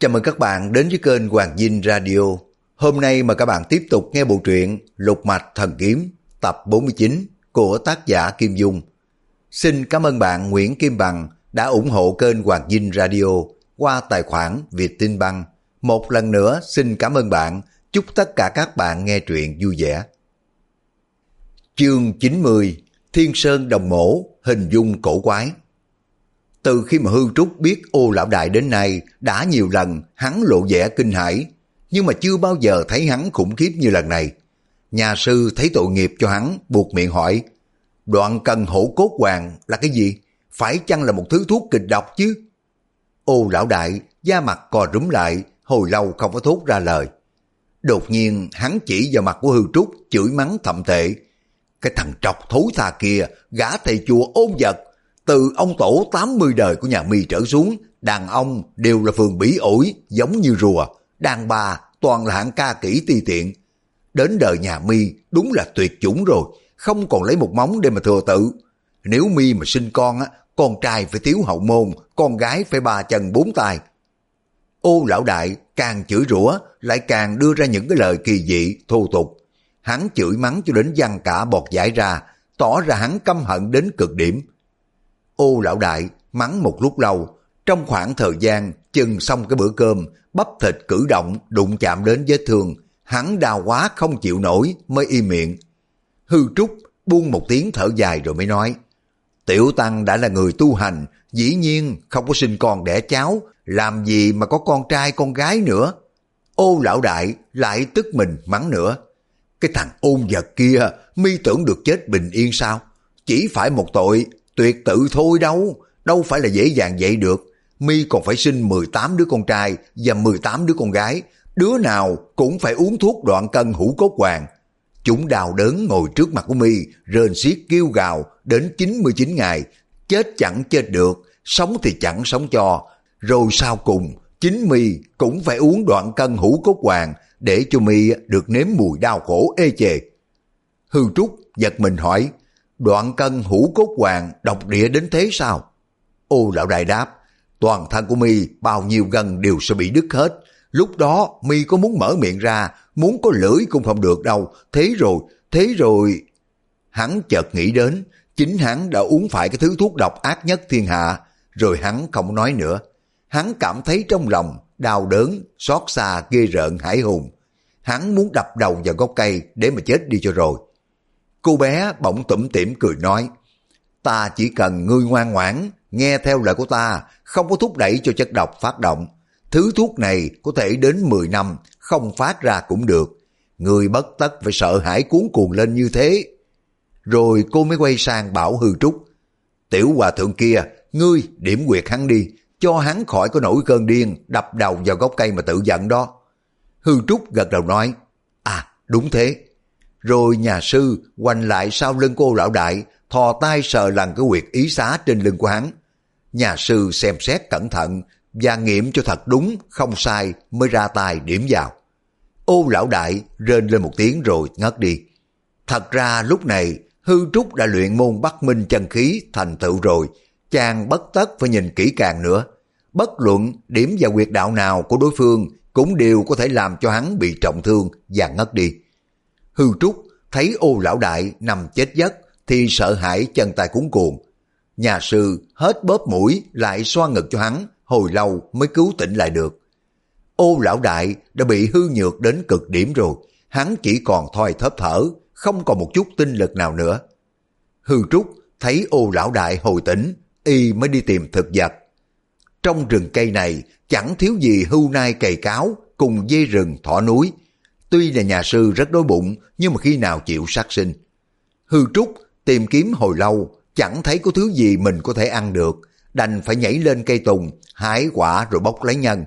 Chào mừng các bạn đến với kênh Hoàng Dinh Radio. Hôm nay mà các bạn tiếp tục nghe bộ truyện Lục Mạch Thần Kiếm, tập 49 của tác giả Kim Dung. Xin cảm ơn bạn Nguyễn Kim Bằng đã ủng hộ kênh Hoàng Dinh Radio qua tài khoản Việt Tinh Băng. Một lần nữa, xin cảm ơn bạn. Chúc tất cả các bạn nghe truyện vui vẻ. Chương 90 Thiên Sơn Đồng Mổ Hình dung cổ quái từ khi mà hư trúc biết ô lão đại đến nay, đã nhiều lần hắn lộ vẻ kinh hãi, nhưng mà chưa bao giờ thấy hắn khủng khiếp như lần này. Nhà sư thấy tội nghiệp cho hắn, buộc miệng hỏi, đoạn cần hổ cốt hoàng là cái gì? Phải chăng là một thứ thuốc kịch độc chứ? Ô lão đại, da mặt cò rúm lại, hồi lâu không có thốt ra lời. Đột nhiên, hắn chỉ vào mặt của hư trúc, chửi mắng thậm tệ. Cái thằng trọc thối tha kia, gã thầy chùa ôn vật từ ông tổ 80 đời của nhà mi trở xuống, đàn ông đều là phường bỉ ổi, giống như rùa, đàn bà toàn là hạng ca kỹ ti tiện. Đến đời nhà mi đúng là tuyệt chủng rồi, không còn lấy một móng để mà thừa tự. Nếu mi mà sinh con á, con trai phải thiếu hậu môn, con gái phải ba chân bốn tay. Ô lão đại càng chửi rủa lại càng đưa ra những cái lời kỳ dị, thô tục. Hắn chửi mắng cho đến văng cả bọt giải ra, tỏ ra hắn căm hận đến cực điểm. Ô lão đại mắng một lúc lâu, trong khoảng thời gian chừng xong cái bữa cơm, bắp thịt cử động đụng chạm đến vết thương, hắn đau quá không chịu nổi mới im miệng. Hư trúc buông một tiếng thở dài rồi mới nói, Tiểu Tăng đã là người tu hành, dĩ nhiên không có sinh con đẻ cháu, làm gì mà có con trai con gái nữa. Ô lão đại lại tức mình mắng nữa. Cái thằng ôn vật kia, mi tưởng được chết bình yên sao? Chỉ phải một tội tuyệt tự thôi đâu, đâu phải là dễ dàng vậy được. Mi còn phải sinh 18 đứa con trai và 18 đứa con gái, đứa nào cũng phải uống thuốc đoạn cân hữu cốt hoàng. Chúng đào đớn ngồi trước mặt của Mi, rên xiết kêu gào đến 99 ngày, chết chẳng chết được, sống thì chẳng sống cho. Rồi sau cùng, chính Mi cũng phải uống đoạn cân hữu cốt hoàng để cho Mi được nếm mùi đau khổ ê chề. Hư Trúc giật mình hỏi, đoạn cân hữu cốt hoàng độc địa đến thế sao? Ô lão đại đáp, toàn thân của mi bao nhiêu gân đều sẽ bị đứt hết. Lúc đó mi có muốn mở miệng ra, muốn có lưỡi cũng không được đâu. Thế rồi, thế rồi... Hắn chợt nghĩ đến, chính hắn đã uống phải cái thứ thuốc độc ác nhất thiên hạ, rồi hắn không nói nữa. Hắn cảm thấy trong lòng đau đớn, xót xa, ghê rợn, hải hùng. Hắn muốn đập đầu vào gốc cây để mà chết đi cho rồi. Cô bé bỗng tủm tỉm cười nói, ta chỉ cần ngươi ngoan ngoãn, nghe theo lời của ta, không có thúc đẩy cho chất độc phát động. Thứ thuốc này có thể đến 10 năm, không phát ra cũng được. người bất tất phải sợ hãi cuốn cuồng lên như thế. Rồi cô mới quay sang bảo hư trúc. Tiểu hòa thượng kia, ngươi điểm quyệt hắn đi, cho hắn khỏi có nổi cơn điên, đập đầu vào gốc cây mà tự giận đó. Hư trúc gật đầu nói, à đúng thế, rồi nhà sư quanh lại sau lưng cô lão đại, thò tay sờ lần cái quyệt ý xá trên lưng của hắn. Nhà sư xem xét cẩn thận và nghiệm cho thật đúng, không sai mới ra tay điểm vào. Ô lão đại rên lên một tiếng rồi ngất đi. Thật ra lúc này hư trúc đã luyện môn Bắc minh chân khí thành tựu rồi, chàng bất tất phải nhìn kỹ càng nữa. Bất luận điểm và quyệt đạo nào của đối phương cũng đều có thể làm cho hắn bị trọng thương và ngất đi. Hư Trúc thấy ô lão đại nằm chết giấc thì sợ hãi chân tay cuốn cuồng. Nhà sư hết bóp mũi lại xoa ngực cho hắn, hồi lâu mới cứu tỉnh lại được. Ô lão đại đã bị hư nhược đến cực điểm rồi, hắn chỉ còn thoi thớp thở, không còn một chút tinh lực nào nữa. Hư Trúc thấy ô lão đại hồi tỉnh, y mới đi tìm thực vật. Trong rừng cây này chẳng thiếu gì hưu nai cày cáo cùng dê rừng thỏ núi, Tuy là nhà sư rất đói bụng, nhưng mà khi nào chịu sát sinh. Hư Trúc tìm kiếm hồi lâu, chẳng thấy có thứ gì mình có thể ăn được, đành phải nhảy lên cây tùng, hái quả rồi bóc lấy nhân.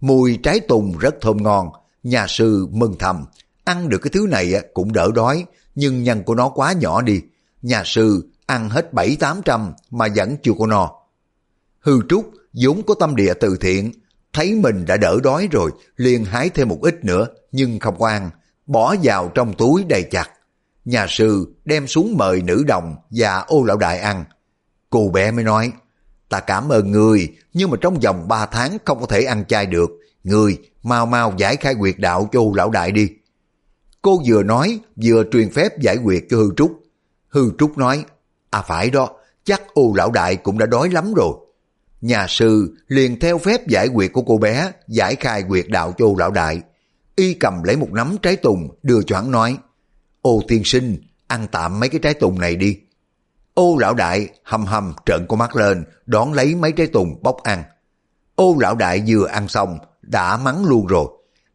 Mùi trái tùng rất thơm ngon, nhà sư mừng thầm, ăn được cái thứ này cũng đỡ đói, nhưng nhân của nó quá nhỏ đi. Nhà sư ăn hết bảy tám trăm mà vẫn chưa có no. Hư Trúc vốn có tâm địa từ thiện, thấy mình đã đỡ đói rồi, liền hái thêm một ít nữa, nhưng không có ăn, bỏ vào trong túi đầy chặt. Nhà sư đem xuống mời nữ đồng và ô lão đại ăn. Cô bé mới nói, ta cảm ơn người, nhưng mà trong vòng 3 tháng không có thể ăn chay được, Người mau mau giải khai quyệt đạo cho lão đại đi. Cô vừa nói vừa truyền phép giải quyệt cho hư trúc. Hư trúc nói, à phải đó, chắc ô lão đại cũng đã đói lắm rồi. Nhà sư liền theo phép giải quyệt của cô bé giải khai quyệt đạo cho lão đại. Y cầm lấy một nắm trái tùng đưa cho hắn nói, ô tiên sinh, ăn tạm mấy cái trái tùng này đi. Ô lão đại hầm hầm trợn con mắt lên, đón lấy mấy trái tùng bóc ăn. Ô lão đại vừa ăn xong, đã mắng luôn rồi.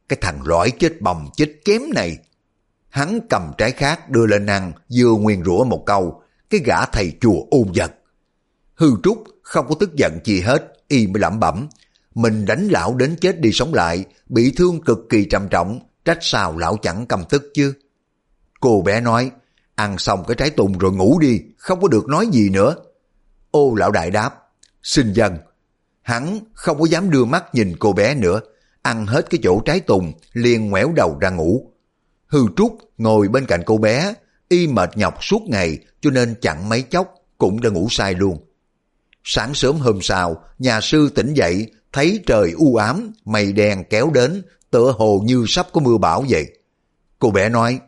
Cái thằng lõi chết bầm chết kém này. Hắn cầm trái khác đưa lên ăn, vừa nguyền rủa một câu, cái gã thầy chùa ôn giật. Hư trúc không có tức giận gì hết, y mới lẩm bẩm. Mình đánh lão đến chết đi sống lại, bị thương cực kỳ trầm trọng, trách sao lão chẳng cầm tức chứ. Cô bé nói, ăn xong cái trái tùng rồi ngủ đi, không có được nói gì nữa. Ô lão đại đáp, xin dân. Hắn không có dám đưa mắt nhìn cô bé nữa, ăn hết cái chỗ trái tùng, liền ngoẻo đầu ra ngủ. Hư Trúc ngồi bên cạnh cô bé, y mệt nhọc suốt ngày cho nên chẳng mấy chốc cũng đã ngủ say luôn. Sáng sớm hôm sau, nhà sư tỉnh dậy, thấy trời u ám, mây đen kéo đến, tựa hồ như sắp có mưa bão vậy. Cô bé nói,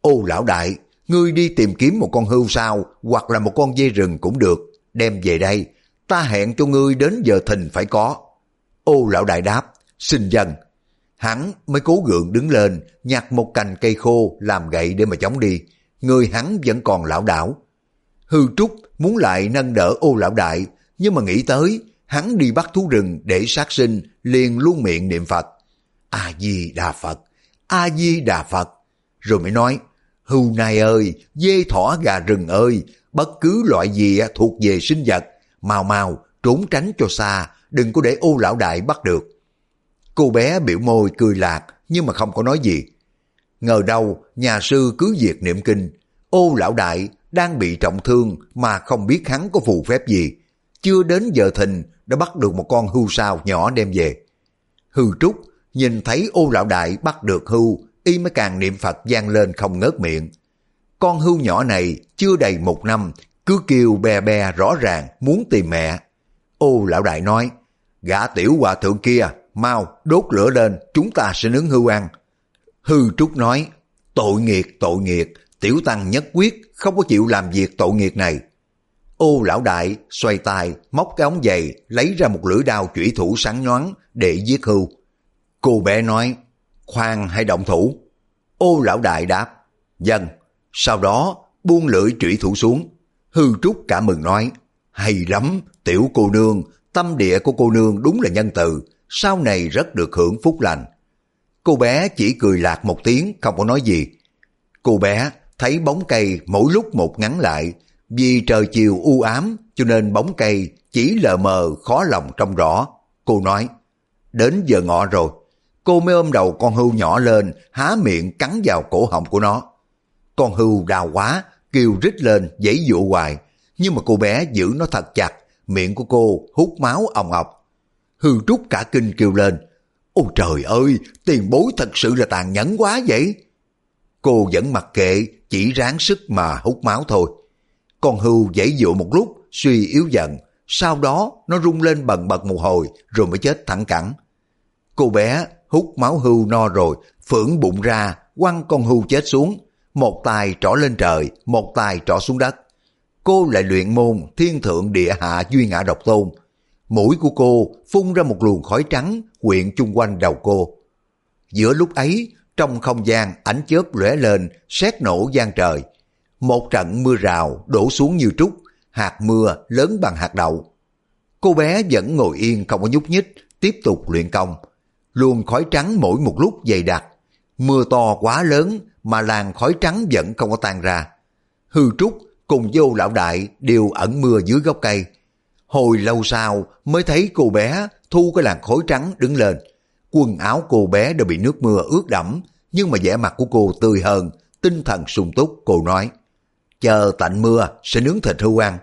ô lão đại, ngươi đi tìm kiếm một con hươu sao, hoặc là một con dê rừng cũng được, đem về đây, ta hẹn cho ngươi đến giờ thìn phải có. Ô lão đại đáp, xin dân. Hắn mới cố gượng đứng lên, nhặt một cành cây khô làm gậy để mà chống đi. Người hắn vẫn còn lão đảo. Hư trúc muốn lại nâng đỡ ô lão đại, nhưng mà nghĩ tới, hắn đi bắt thú rừng để sát sinh, liền luôn miệng niệm Phật. A-di-đà Phật, A-di-đà Phật. Rồi mới nói, hưu nai ơi, dê thỏ gà rừng ơi, bất cứ loại gì thuộc về sinh vật, mau mau trốn tránh cho xa, đừng có để ô lão đại bắt được. Cô bé biểu môi cười lạc nhưng mà không có nói gì. Ngờ đâu nhà sư cứ việc niệm kinh, ô lão đại đang bị trọng thương mà không biết hắn có phù phép gì. Chưa đến giờ thìn đã bắt được một con hưu sao nhỏ đem về. Hưu trúc nhìn thấy ô lão đại bắt được hưu, y mới càng niệm Phật gian lên không ngớt miệng. Con hưu nhỏ này chưa đầy một năm, cứ kêu bè bè rõ ràng muốn tìm mẹ. Ô lão đại nói, gã tiểu hòa thượng kia mau đốt lửa lên, chúng ta sẽ nướng hưu ăn. Hư Trúc nói, tội nghiệt, tội nghiệt, tiểu tăng nhất quyết không có chịu làm việc tội nghiệt này. Ô lão đại xoay tay, móc cái ống giày, lấy ra một lưỡi đao chủy thủ sáng nhoáng để giết hưu. Cô bé nói, khoan hay động thủ? Ô lão đại đáp, dân. Sau đó buông lưỡi chủy thủ xuống. Hư Trúc cả mừng nói, hay lắm, tiểu cô nương, tâm địa của cô nương đúng là nhân từ, sau này rất được hưởng phúc lành. Cô bé chỉ cười lạc một tiếng, không có nói gì. Cô bé thấy bóng cây mỗi lúc một ngắn lại, vì trời chiều u ám cho nên bóng cây chỉ lờ mờ khó lòng trông rõ. Cô nói, đến giờ ngọ rồi. Cô mới ôm đầu con hưu nhỏ lên, há miệng cắn vào cổ họng của nó. Con hưu đau quá, kêu rít lên, dãy dụ hoài. Nhưng mà cô bé giữ nó thật chặt, miệng của cô hút máu ồng ọc. Hư trúc cả kinh kêu lên. Ôi trời ơi, tiền bối thật sự là tàn nhẫn quá vậy. Cô vẫn mặc kệ, chỉ ráng sức mà hút máu thôi. Con hưu dãy dụ một lúc, suy yếu dần. Sau đó nó rung lên bần bật một hồi rồi mới chết thẳng cẳng. Cô bé hút máu hưu no rồi, phưởng bụng ra, quăng con hưu chết xuống. Một tay trỏ lên trời, một tay trỏ xuống đất. Cô lại luyện môn thiên thượng địa hạ duy ngã độc tôn, Mũi của cô phun ra một luồng khói trắng quyện chung quanh đầu cô. Giữa lúc ấy, trong không gian ánh chớp lóe lên, sét nổ gian trời. Một trận mưa rào đổ xuống như trúc, hạt mưa lớn bằng hạt đậu. Cô bé vẫn ngồi yên không có nhúc nhích, tiếp tục luyện công. Luồng khói trắng mỗi một lúc dày đặc. Mưa to quá lớn mà làn khói trắng vẫn không có tan ra. Hư Trúc cùng vô lão đại đều ẩn mưa dưới gốc cây, Hồi lâu sau mới thấy cô bé thu cái làn khói trắng đứng lên. Quần áo cô bé đã bị nước mưa ướt đẫm, nhưng mà vẻ mặt của cô tươi hơn, tinh thần sung túc, cô nói. Chờ tạnh mưa sẽ nướng thịt hưu ăn.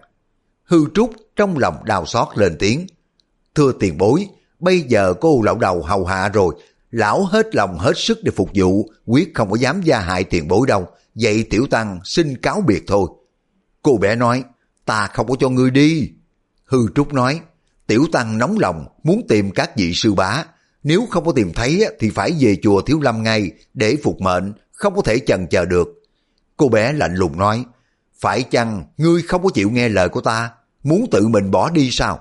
Hư trúc trong lòng đào xót lên tiếng. Thưa tiền bối, bây giờ cô lão đầu hầu hạ rồi, lão hết lòng hết sức để phục vụ, quyết không có dám gia hại tiền bối đâu. Vậy tiểu tăng xin cáo biệt thôi. Cô bé nói, ta không có cho ngươi đi. Hư Trúc nói, Tiểu Tăng nóng lòng muốn tìm các vị sư bá, Nếu không có tìm thấy thì phải về chùa Thiếu Lâm ngay để phục mệnh, không có thể chần chờ được. Cô bé lạnh lùng nói, phải chăng ngươi không có chịu nghe lời của ta, muốn tự mình bỏ đi sao?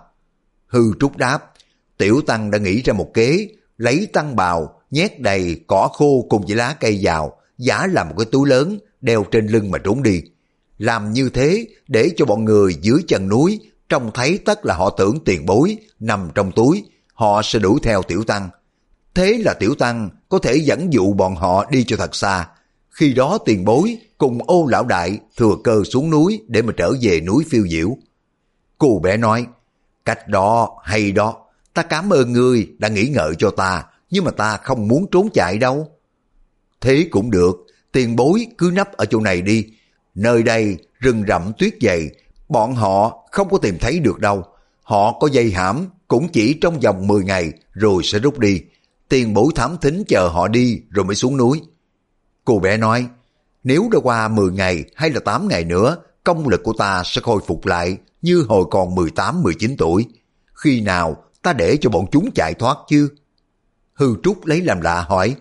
Hư trúc đáp, tiểu tăng đã nghĩ ra một kế, lấy tăng bào, nhét đầy cỏ khô cùng với lá cây vào, giả làm một cái túi lớn, đeo trên lưng mà trốn đi. Làm như thế để cho bọn người dưới chân núi trông thấy tất là họ tưởng tiền bối nằm trong túi, họ sẽ đuổi theo tiểu tăng. Thế là tiểu tăng có thể dẫn dụ bọn họ đi cho thật xa. Khi đó tiền bối cùng ô lão đại thừa cơ xuống núi để mà trở về núi phiêu diễu. Cô bé nói, cách đó hay đó, ta cảm ơn ngươi đã nghĩ ngợi cho ta, nhưng mà ta không muốn trốn chạy đâu. Thế cũng được, tiền bối cứ nấp ở chỗ này đi. Nơi đây rừng rậm tuyết dày, bọn họ không có tìm thấy được đâu. Họ có dây hãm cũng chỉ trong vòng 10 ngày rồi sẽ rút đi. Tiền bối thám thính chờ họ đi rồi mới xuống núi. Cô bé nói, nếu đã qua 10 ngày hay là 8 ngày nữa, công lực của ta sẽ khôi phục lại như hồi còn 18-19 tuổi. Khi nào ta để cho bọn chúng chạy thoát chứ? Hư Trúc lấy làm lạ hỏi,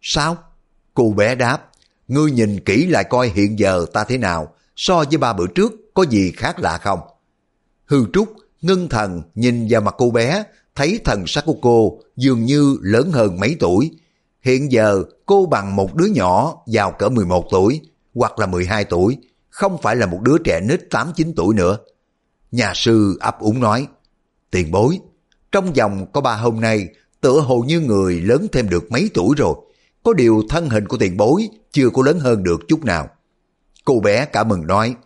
sao? Cô bé đáp, ngươi nhìn kỹ lại coi hiện giờ ta thế nào, so với ba bữa trước có gì khác lạ không? Hư Trúc ngưng thần nhìn vào mặt cô bé, thấy thần sắc của cô dường như lớn hơn mấy tuổi. Hiện giờ cô bằng một đứa nhỏ vào cỡ 11 tuổi hoặc là 12 tuổi, không phải là một đứa trẻ nít 8-9 tuổi nữa. Nhà sư ấp úng nói, tiền bối, trong vòng có ba hôm nay tựa hồ như người lớn thêm được mấy tuổi rồi. Có điều thân hình của tiền bối chưa có lớn hơn được chút nào. Cô bé cả mừng nói,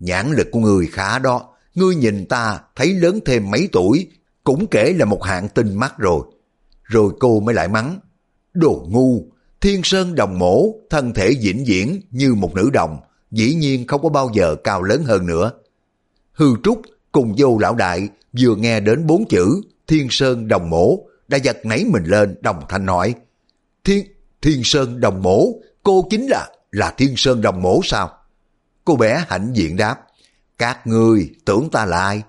nhãn lực của người khá đó, ngươi nhìn ta thấy lớn thêm mấy tuổi, cũng kể là một hạng tinh mắt rồi. Rồi cô mới lại mắng, đồ ngu, thiên sơn đồng mổ, thân thể vĩnh viễn như một nữ đồng, dĩ nhiên không có bao giờ cao lớn hơn nữa. Hư Trúc cùng vô lão đại vừa nghe đến bốn chữ thiên sơn đồng mổ, đã giật nảy mình lên đồng thanh nói, thiên, thiên sơn đồng mổ, cô chính là, là thiên sơn đồng mổ sao? Cô bé hạnh diện đáp, các ngươi tưởng ta là ai?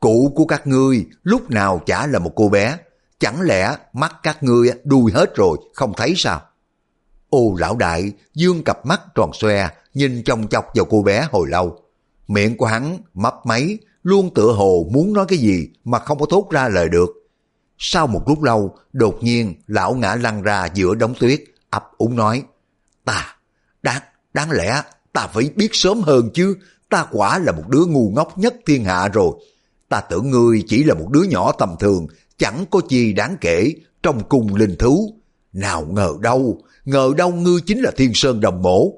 Cụ của các ngươi lúc nào chả là một cô bé, chẳng lẽ mắt các ngươi đuôi hết rồi, không thấy sao? Ô lão đại dương cặp mắt tròn xoe, nhìn chòng chọc vào cô bé hồi lâu. Miệng của hắn mấp máy, luôn tựa hồ muốn nói cái gì mà không có thốt ra lời được. Sau một lúc lâu, đột nhiên lão ngã lăn ra giữa đống tuyết, ấp úng nói, ta, đáng, đáng lẽ ta phải biết sớm hơn chứ, ta quả là một đứa ngu ngốc nhất thiên hạ rồi. Ta tưởng ngươi chỉ là một đứa nhỏ tầm thường, chẳng có gì đáng kể trong cung linh thú. Nào ngờ đâu, ngờ đâu ngươi chính là thiên sơn đồng mổ.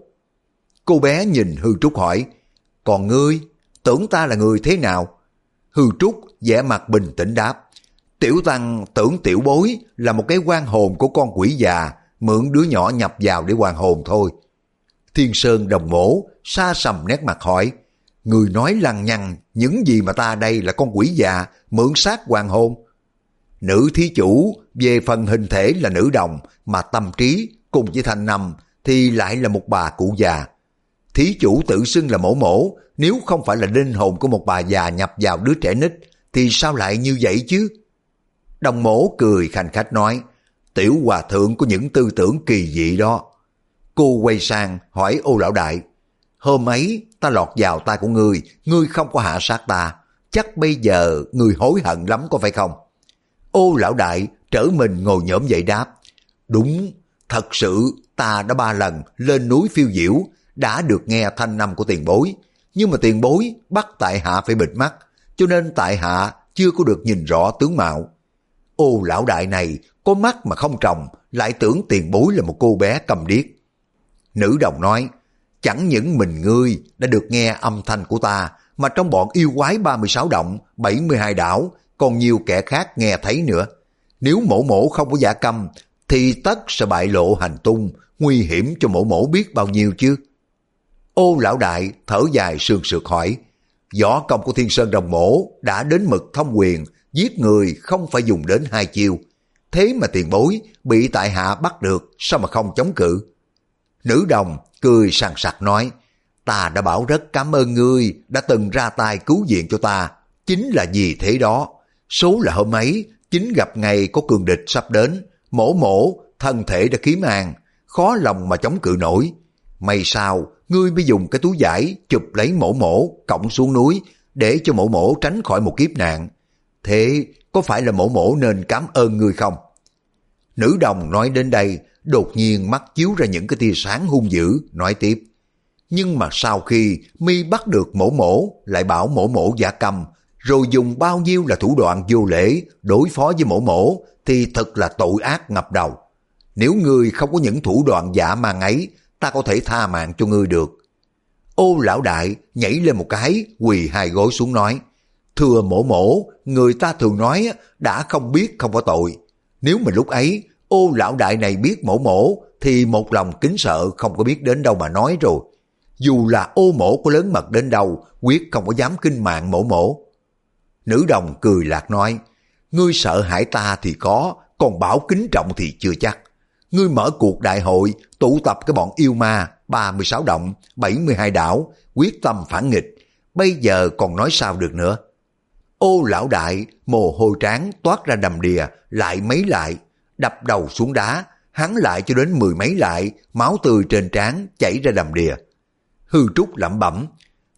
Cô bé nhìn Hư Trúc hỏi, còn ngươi, tưởng ta là người thế nào? Hư Trúc vẻ mặt bình tĩnh đáp, Tiểu Tăng tưởng tiểu bối là một cái quan hồn của con quỷ già, mượn đứa nhỏ nhập vào để hoàn hồn thôi. Thiên Sơn đồng mổ, xa sầm nét mặt hỏi, Người nói lằng nhằng những gì mà ta đây là con quỷ già, mượn xác hoàng hồn. Nữ thí chủ về phần hình thể là nữ đồng, mà tâm trí cùng với thanh nằm thì lại là một bà cụ già. Thí chủ tự xưng là mổ mổ, nếu không phải là linh hồn của một bà già nhập vào đứa trẻ nít, thì sao lại như vậy chứ? Đồng mổ cười khanh khách nói, tiểu hòa thượng có những tư tưởng kỳ dị đó. Cô quay sang hỏi ô lão đại, hôm ấy ta lọt vào tay của ngươi, ngươi không có hạ sát ta, chắc bây giờ ngươi hối hận lắm có phải không? Ô lão đại trở mình ngồi nhổm dậy đáp, đúng, thật sự ta đã ba lần lên núi phiêu diễu, đã được nghe thanh năm của tiền bối, nhưng mà tiền bối bắt tại hạ phải bịt mắt, cho nên tại hạ chưa có được nhìn rõ tướng mạo. Ô lão đại này có mắt mà không trồng, lại tưởng tiền bối là một cô bé cầm điếc. Nữ đồng nói, chẳng những mình ngươi đã được nghe âm thanh của ta, mà trong bọn yêu quái 36 động, 72 đảo, còn nhiều kẻ khác nghe thấy nữa. Nếu mổ mổ không có giả câm, thì tất sẽ bại lộ hành tung, nguy hiểm cho mổ mổ biết bao nhiêu chứ. Ô lão đại thở dài sườn sượt hỏi, võ công của thiên sơn đồng mổ đã đến mực thông quyền, giết người không phải dùng đến hai chiêu. Thế mà tiền bối bị tại hạ bắt được, sao mà không chống cự? Nữ đồng cười sàng sặc nói, ta đã bảo rất cảm ơn ngươi đã từng ra tay cứu viện cho ta, chính là vì thế đó. Số là hôm ấy, chính gặp ngày có cường địch sắp đến, mổ mổ, thân thể đã kiếm an, khó lòng mà chống cự nổi. May sao, ngươi mới dùng cái túi giải chụp lấy mổ mổ, cổng xuống núi, để cho mổ mổ tránh khỏi một kiếp nạn. Thế có phải là mổ mổ nên cảm ơn ngươi không? Nữ đồng nói đến đây, đột nhiên mắt chiếu ra những cái tia sáng hung dữ, nói tiếp. Nhưng mà sau khi mi bắt được mổ mổ, lại bảo mổ mổ giả cầm, rồi dùng bao nhiêu là thủ đoạn vô lễ đối phó với mổ mổ, thì thật là tội ác ngập đầu. Nếu ngươi không có những thủ đoạn giả mang ấy, ta có thể tha mạng cho ngươi được. Ô lão đại nhảy lên một cái, quỳ hai gối xuống nói, Thưa mổ mổ, người ta thường nói đã không biết không có tội. Nếu mà lúc ấy, ô lão đại này biết mổ mổ, thì một lòng kính sợ không có biết đến đâu mà nói rồi. Dù là ô mổ có lớn mật đến đâu, quyết không có dám kinh mạng mổ mổ. Nữ đồng cười lạc nói, ngươi sợ hãi ta thì có, còn bảo kính trọng thì chưa chắc. Ngươi mở cuộc đại hội, tụ tập cái bọn yêu ma, 36 động, 72 đảo, quyết tâm phản nghịch. Bây giờ còn nói sao được nữa. Ô lão đại, mồ hôi tráng toát ra đầm đìa, lại mấy lại, đập đầu xuống đá, hắn lại cho đến mười mấy lại, máu tươi trên trán chảy ra đầm đìa. Hư trúc lẩm bẩm,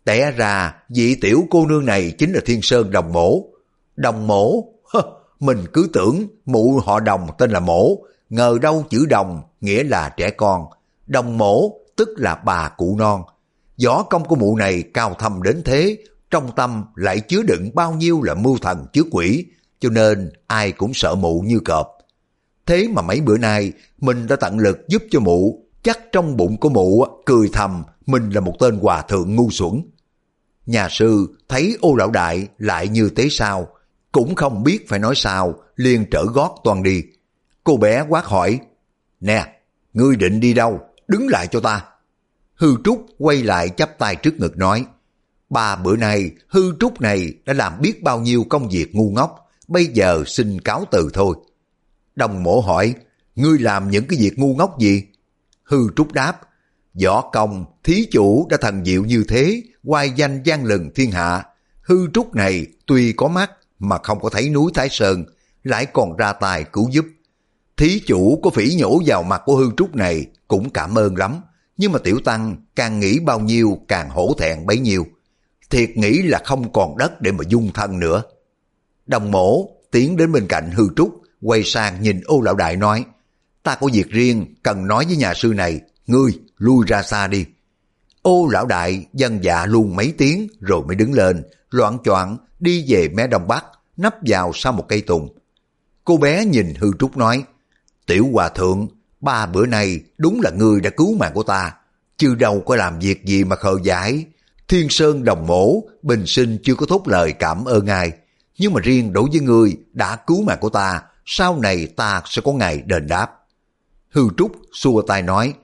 té ra vị tiểu cô nương này chính là thiên sơn đồng mổ. Đồng mổ, mình cứ tưởng mụ họ đồng tên là mổ, ngờ đâu chữ đồng nghĩa là trẻ con. Đồng mổ tức là bà cụ non. Võ công của mụ này cao thâm đến thế, trong tâm lại chứa đựng bao nhiêu là mưu thần chứa quỷ, cho nên ai cũng sợ mụ như cọp. Thế mà mấy bữa nay mình đã tận lực giúp cho mụ, chắc trong bụng của mụ cười thầm mình là một tên hòa thượng ngu xuẩn. Nhà sư thấy ô lão đại lại như thế sao, cũng không biết phải nói sao, liền trở gót toàn đi. Cô bé quát hỏi, Nè, ngươi định đi đâu? Đứng lại cho ta. Hư Trúc quay lại chắp tay trước ngực nói, Ba bữa nay, Hư Trúc này đã làm biết bao nhiêu công việc ngu ngốc, bây giờ xin cáo từ thôi. Đồng mổ hỏi, ngươi làm những cái việc ngu ngốc gì? Hư Trúc đáp, võ công, thí chủ đã thần diệu như thế, quay danh gian lừng thiên hạ. Hư Trúc này tuy có mắt mà không có thấy núi Thái Sơn, lại còn ra tài cứu giúp. Thí chủ có phỉ nhổ vào mặt của Hư Trúc này cũng cảm ơn lắm, nhưng mà Tiểu Tăng càng nghĩ bao nhiêu càng hổ thẹn bấy nhiêu. Thiệt nghĩ là không còn đất để mà dung thân nữa. Đồng mổ tiến đến bên cạnh Hư Trúc, quay sang nhìn ô lão đại nói, ta có việc riêng cần nói với nhà sư này, ngươi lui ra xa đi. Ô lão đại dân dạ luôn mấy tiếng rồi mới đứng lên, loạn choạng đi về mé đông bắc, nấp vào sau một cây tùng. Cô bé nhìn hư trúc nói, tiểu hòa thượng, ba bữa nay đúng là ngươi đã cứu mạng của ta, chứ đâu có làm việc gì mà khờ giải. Thiên Sơn đồng mổ, bình sinh chưa có thốt lời cảm ơn ai, nhưng mà riêng đối với ngươi đã cứu mạng của ta, sau này ta sẽ có ngày đền đáp. Hư Trúc xua tay nói,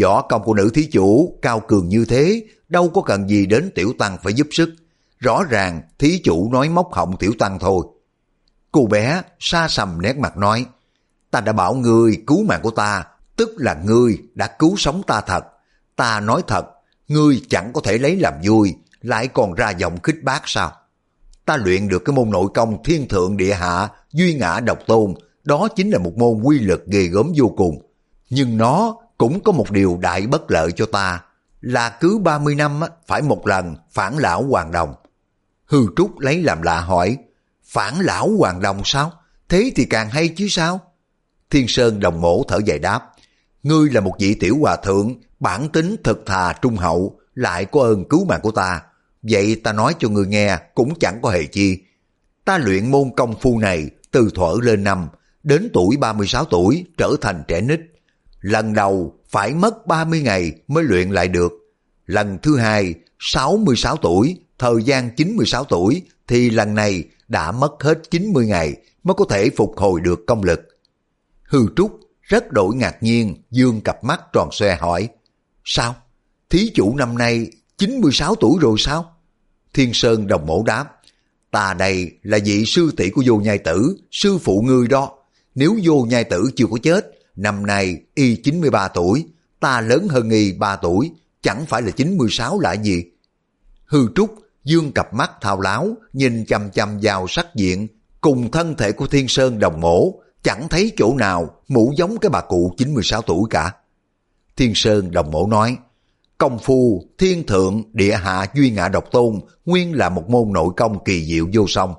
võ công của nữ thí chủ cao cường như thế, đâu có cần gì đến tiểu tăng phải giúp sức. Rõ ràng thí chủ nói móc họng tiểu tăng thôi. Cô bé xa sầm nét mặt nói, ta đã bảo ngươi cứu mạng của ta, tức là ngươi đã cứu sống ta thật. Ta nói thật, ngươi chẳng có thể lấy làm vui, lại còn ra giọng khích bác sao? Ta luyện được cái môn nội công thiên thượng địa hạ, duy ngã độc tôn, đó chính là một môn quy lực ghê gớm vô cùng. Nhưng nó cũng có một điều đại bất lợi cho ta, là cứ 30 năm phải một lần phản lão hoàng đồng. Hư Trúc lấy làm lạ hỏi, phản lão hoàng đồng sao? Thế thì càng hay chứ sao? Thiên Sơn đồng mổ thở dài đáp, ngươi là một vị tiểu hòa thượng, bản tính thật thà trung hậu, lại có ơn cứu mạng của ta. Vậy ta nói cho ngươi nghe cũng chẳng có hề chi. Ta luyện môn công phu này từ thuở lên năm, đến tuổi 36 tuổi trở thành trẻ nít. Lần đầu phải mất 30 ngày mới luyện lại được. Lần thứ hai, 66 tuổi, thời gian 96 tuổi, thì lần này đã mất hết 90 ngày mới có thể phục hồi được công lực. Hư Trúc rất đổi ngạc nhiên, dương cặp mắt tròn xoe hỏi, Sao? Thí chủ năm nay 96 tuổi rồi sao? Thiên Sơn đồng mổ đáp, Ta đây là vị sư tỷ của vô nhai tử, sư phụ ngươi đó. Nếu vô nhai tử chưa có chết, năm nay y 93 tuổi, ta lớn hơn y 3 tuổi, chẳng phải là 96 là gì? Hư Trúc dương cặp mắt thao láo, nhìn chăm chăm vào sắc diện, cùng thân thể của Thiên Sơn đồng mổ, chẳng thấy chỗ nào mũ giống cái bà cụ 96 tuổi cả. Thiên Sơn đồng mổ nói, công phu, thiên thượng, địa hạ duy ngã độc tôn, nguyên là một môn nội công kỳ diệu vô song.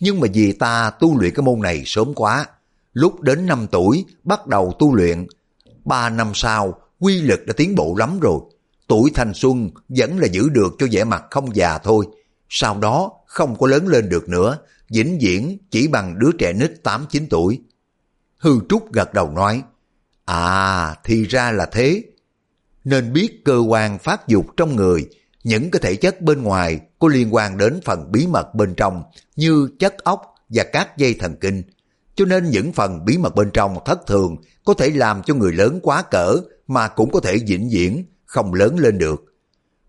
Nhưng mà vì ta tu luyện cái môn này sớm quá, lúc đến 5 tuổi bắt đầu tu luyện, 3 năm sau quy lực đã tiến bộ lắm rồi. Tuổi thanh xuân vẫn là giữ được cho vẻ mặt không già thôi. Sau đó không có lớn lên được nữa, vĩnh viễn chỉ bằng đứa trẻ nít 8-9 tuổi. Hư Trúc gật đầu nói, À, thì ra là thế. Nên biết cơ quan phát dục trong người, những cái thể chất bên ngoài có liên quan đến phần bí mật bên trong như chất óc và các dây thần kinh. Cho nên những phần bí mật bên trong thất thường có thể làm cho người lớn quá cỡ mà cũng có thể vĩnh viễn không lớn lên được.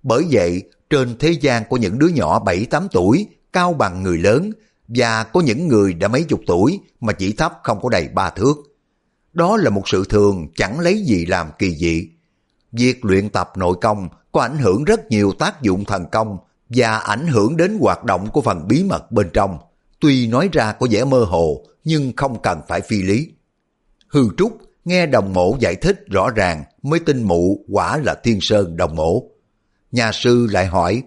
Bởi vậy, trên thế gian có những đứa nhỏ 7-8 tuổi cao bằng người lớn và có những người đã mấy chục tuổi mà chỉ thấp không có đầy ba thước. Đó là một sự thường chẳng lấy gì làm kỳ dị. Việc luyện tập nội công có ảnh hưởng rất nhiều tác dụng thần công và ảnh hưởng đến hoạt động của phần bí mật bên trong. Tuy nói ra có vẻ mơ hồ nhưng không cần phải phi lý. Hư Trúc nghe đồng mộ giải thích rõ ràng mới tin mụ quả là thiên sơn đồng mộ. Nhà sư lại hỏi,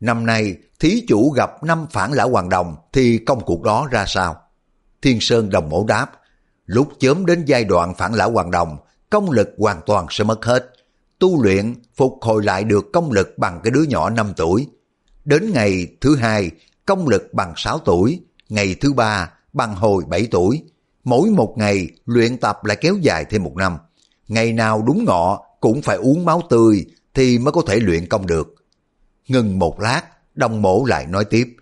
năm nay thí chủ gặp năm phản lão hoàng đồng thì công cuộc đó ra sao? Thiên sơn đồng mộ đáp, lúc chớm đến giai đoạn phản lão hoàng đồng, công lực hoàn toàn sẽ mất hết. Tu luyện phục hồi lại được công lực bằng cái đứa nhỏ 5 tuổi. Đến ngày thứ hai, công lực bằng 6 tuổi, ngày thứ ba bằng hồi 7 tuổi. Mỗi một ngày luyện tập lại kéo dài thêm một năm. Ngày nào đúng ngọ cũng phải uống máu tươi thì mới có thể luyện công được. Ngừng một lát, đồng mổ lại nói tiếp.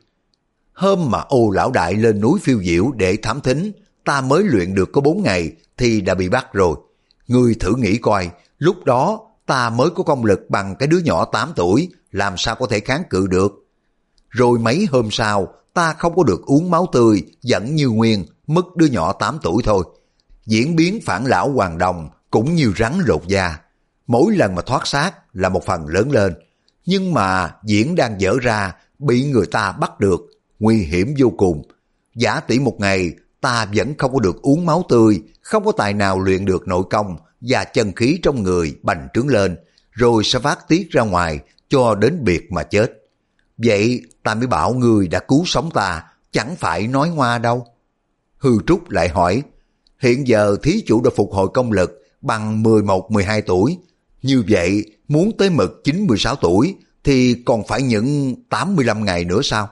Hôm mà ô lão đại lên núi phiêu diễu để thám thính, ta mới luyện được có bốn ngày thì đã bị bắt rồi. Ngươi thử nghĩ coi, lúc đó ta mới có công lực bằng cái đứa nhỏ 8 tuổi, làm sao có thể kháng cự được. Rồi mấy hôm sau, ta không có được uống máu tươi, vẫn như nguyên, mất đứa nhỏ 8 tuổi thôi. Diễn biến phản lão hoàng đồng cũng như rắn lột da. Mỗi lần mà thoát xác là một phần lớn lên. Nhưng mà diễn đang dở ra, bị người ta bắt được, nguy hiểm vô cùng. Giả tỷ một ngày, ta vẫn không có được uống máu tươi, không có tài nào luyện được nội công và chân khí trong người bành trướng lên, rồi sẽ phát tiết ra ngoài cho đến biệt mà chết. Vậy ta mới bảo người đã cứu sống ta, chẳng phải nói ngoa đâu. Hư Trúc lại hỏi, hiện giờ thí chủ đã phục hồi công lực bằng 11-12 tuổi, như vậy muốn tới mực 9-16 tuổi thì còn phải những 85 ngày nữa sao?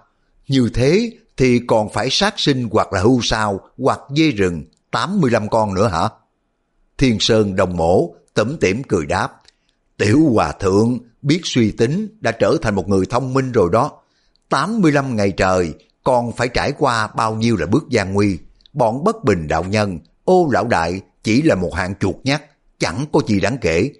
Như thế thì còn phải sát sinh hoặc là hưu sao hoặc dê rừng 85 con nữa hả? Thiên Sơn đồng mổ tẩm tỉm cười đáp. Tiểu Hòa Thượng biết suy tính đã trở thành một người thông minh rồi đó. 85 ngày trời còn phải trải qua bao nhiêu là bước gian nguy. Bọn bất bình đạo nhân, ô lão đại chỉ là một hạng chuột nhắt, chẳng có gì đáng kể.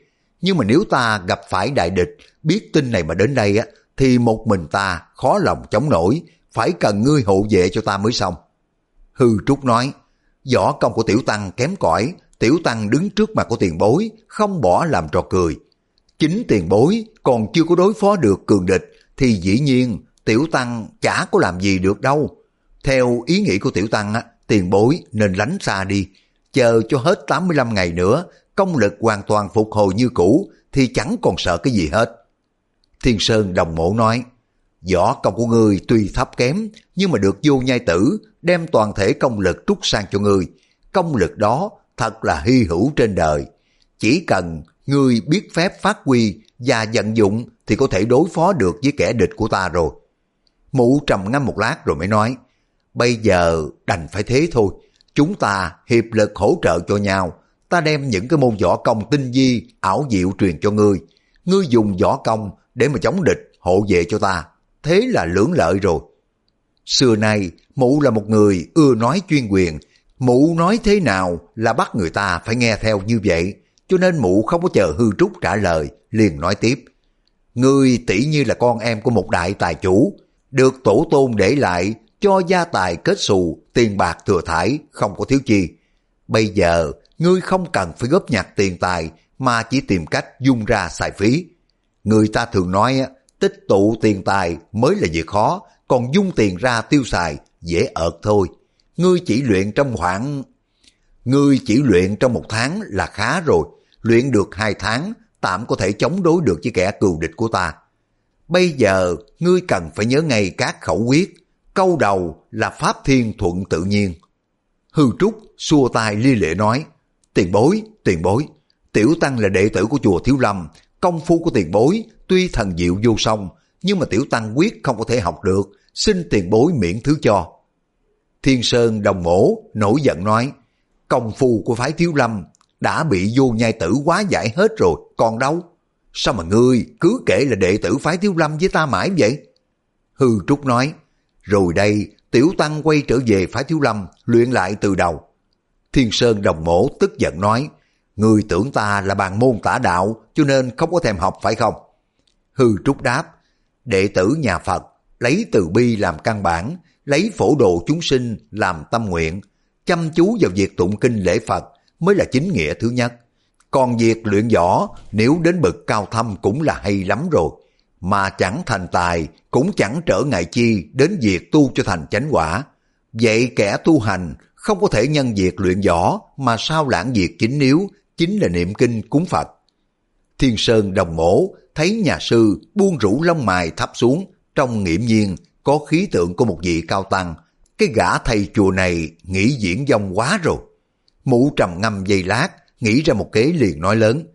Nhưng mà nếu ta gặp phải đại địch, biết tin này mà đến đây á, thì một mình ta khó lòng chống nổi, phải cần ngươi hộ vệ cho ta mới xong. Hư Trúc nói, võ công của tiểu tăng kém cỏi, tiểu tăng đứng trước mặt của tiền bối, không bỏ làm trò cười. Chính tiền bối còn chưa có đối phó được cường địch, thì dĩ nhiên tiểu tăng chả có làm gì được đâu. Theo ý nghĩ của tiểu tăng, á, tiền bối nên lánh xa đi, chờ cho hết 85 ngày nữa, công lực hoàn toàn phục hồi như cũ, thì chẳng còn sợ cái gì hết. Thiên Sơn đồng mộ nói, võ công của ngươi tuy thấp kém, nhưng mà được vô nhai tử, đem toàn thể công lực trút sang cho ngươi. Công lực đó thật là hy hữu trên đời. Chỉ cần ngươi biết phép phát huy và vận dụng thì có thể đối phó được với kẻ địch của ta rồi. Mụ trầm ngâm một lát rồi mới nói, bây giờ đành phải thế thôi. Chúng ta hiệp lực hỗ trợ cho nhau. Ta đem những cái môn võ công tinh di, ảo diệu truyền cho ngươi. Ngươi dùng võ công để mà chống địch, hộ vệ cho ta. Thế là lưỡng lợi rồi. Xưa nay, mụ là một người ưa nói chuyên quyền. Mụ nói thế nào là bắt người ta phải nghe theo như vậy. Cho nên mụ không có chờ hư trúc trả lời, liền nói tiếp. Ngươi tỷ như là con em của một đại tài chủ, được tổ tôn để lại cho gia tài kết xù, tiền bạc thừa thải, không có thiếu chi. Bây giờ, ngươi không cần phải góp nhặt tiền tài, mà chỉ tìm cách dung ra xài phí. Người ta thường nói, tích tụ tiền tài mới là việc khó, còn dung tiền ra tiêu xài, dễ ợt thôi. ngươi chỉ luyện trong khoảng... Ngươi chỉ luyện trong một tháng là khá rồi, luyện được hai tháng, tạm có thể chống đối được với kẻ cừu địch của ta. Bây giờ, ngươi cần phải nhớ ngay các khẩu quyết, câu đầu là Pháp Thiên Thuận tự nhiên. Hư Trúc xua tay ly lệ nói, tiền bối, tiền bối, tiểu tăng là đệ tử của chùa Thiếu Lâm, công phu của tiền bối tuy thần diệu vô song, nhưng mà tiểu tăng quyết không có thể học được, xin tiền bối miễn thứ cho. Thiên Sơn đồng mổ nổi giận nói, công phu của phái Thiếu Lâm đã bị vô nhai tử quá giải hết rồi, còn đâu? Sao mà ngươi cứ kể là đệ tử phái Thiếu Lâm với ta mãi vậy? Hư Trúc nói, rồi đây tiểu tăng quay trở về phái Thiếu Lâm luyện lại từ đầu. Thiên Sơn đồng mổ tức giận nói, Người tưởng ta là bàn môn tả đạo cho nên không có thèm học phải không? Hư Trúc đáp, đệ tử nhà Phật lấy từ bi làm căn bản, lấy phổ độ chúng sinh làm tâm nguyện, chăm chú vào việc tụng kinh lễ Phật mới là chính nghĩa thứ nhất. Còn việc luyện võ nếu đến bậc cao thâm cũng là hay lắm rồi, mà chẳng thành tài cũng chẳng trở ngại chi đến việc tu cho thành chánh quả. Vậy kẻ tu hành không có thể nhân việc luyện võ mà sao lãng việc chính yếu chính là niệm kinh cúng Phật. Thiên Sơn đồng mổ thấy nhà sư buông rủ lông mài thấp xuống, trong nghiễm nhiên có khí tượng của một vị cao tăng. Cái gã thầy chùa này nghĩ diễn dông quá rồi. Mụ trầm ngâm giây lát, nghĩ ra một kế liền nói lớn.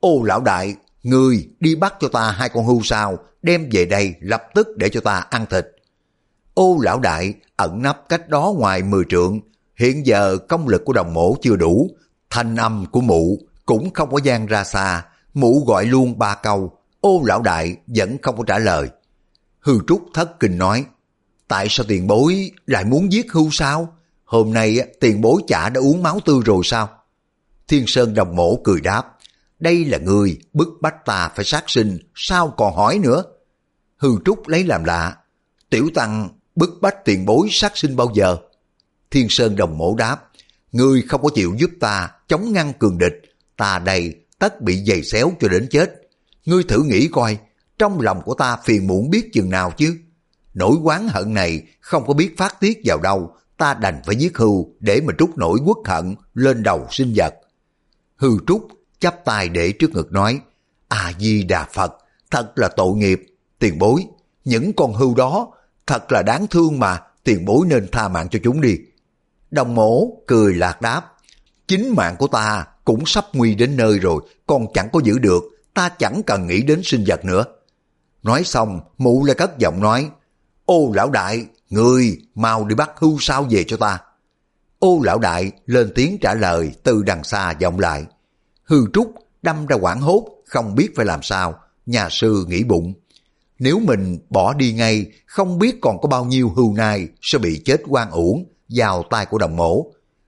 Ô lão đại, người đi bắt cho ta hai con hưu sao, đem về đây lập tức để cho ta ăn thịt. Ô lão đại ẩn nấp cách đó ngoài mười trượng, hiện giờ công lực của đồng mổ chưa đủ, Thanh âm của mụ cũng không có gian ra xa, mụ gọi luôn ba câu, ô lão đại vẫn không có trả lời. Hư Trúc thất kinh nói, tại sao tiền bối lại muốn giết hưu sao? Hôm nay tiền bối chả đã uống máu tươi rồi sao? Thiên Sơn đồng mổ cười đáp, đây là người bức bách ta phải sát sinh, sao còn hỏi nữa? Hư Trúc lấy làm lạ, tiểu tăng bức bách tiền bối sát sinh bao giờ? Thiên Sơn đồng mổ đáp, Ngươi không có chịu giúp ta chống ngăn cường địch, ta đây tất bị giày xéo cho đến chết. Ngươi thử nghĩ coi, trong lòng của ta phiền muộn biết chừng nào chứ. Nỗi quán hận này không có biết phát tiết vào đâu, ta đành phải giết hưu để mà trút nỗi quốc hận lên đầu sinh vật. Hư trúc chắp tay để trước ngực nói, A-di-đà Phật, thật là tội nghiệp, tiền bối, những con hưu đó thật là đáng thương mà, tiền bối nên tha mạng cho chúng đi. Đồng mổ cười lạc đáp. Chính mạng của ta cũng sắp nguy đến nơi rồi, còn chẳng có giữ được, ta chẳng cần nghĩ đến sinh vật nữa. Nói xong, mụ lại cất giọng nói, Ô lão đại, người mau đi bắt hưu sao về cho ta. Ô lão đại lên tiếng trả lời từ đằng xa vọng lại. Hư trúc đâm ra quảng hốt, không biết phải làm sao, nhà sư nghĩ bụng. Nếu mình bỏ đi ngay, không biết còn có bao nhiêu hưu nai sẽ bị chết quan uổng, vào tay của đồng mổ.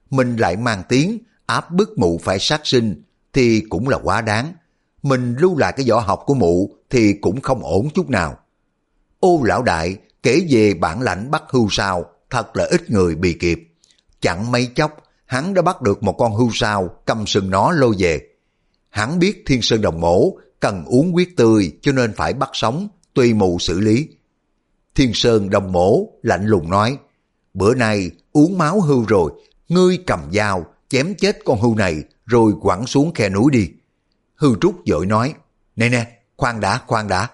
Mình lại mang tiếng áp bức mụ phải sát sinh thì cũng là quá đáng. Mình lưu lại cái võ học của mụ thì cũng không ổn chút nào. Ô lão đại kể về bản lãnh bắt hưu sao thật là ít người bị kịp. Chẳng mấy chốc hắn đã bắt được một con hưu sao cầm sừng nó lôi về. Hắn biết thiên sơn đồng mổ cần uống huyết tươi cho nên phải bắt sống, tùy mụ xử lý. Thiên sơn đồng mổ lạnh lùng nói, bữa nay uống máu hưu rồi, ngươi cầm dao, chém chết con hưu này, rồi quẳng xuống khe núi đi. Hưu Trúc dội nói, nè nè, khoan đã, khoan đã.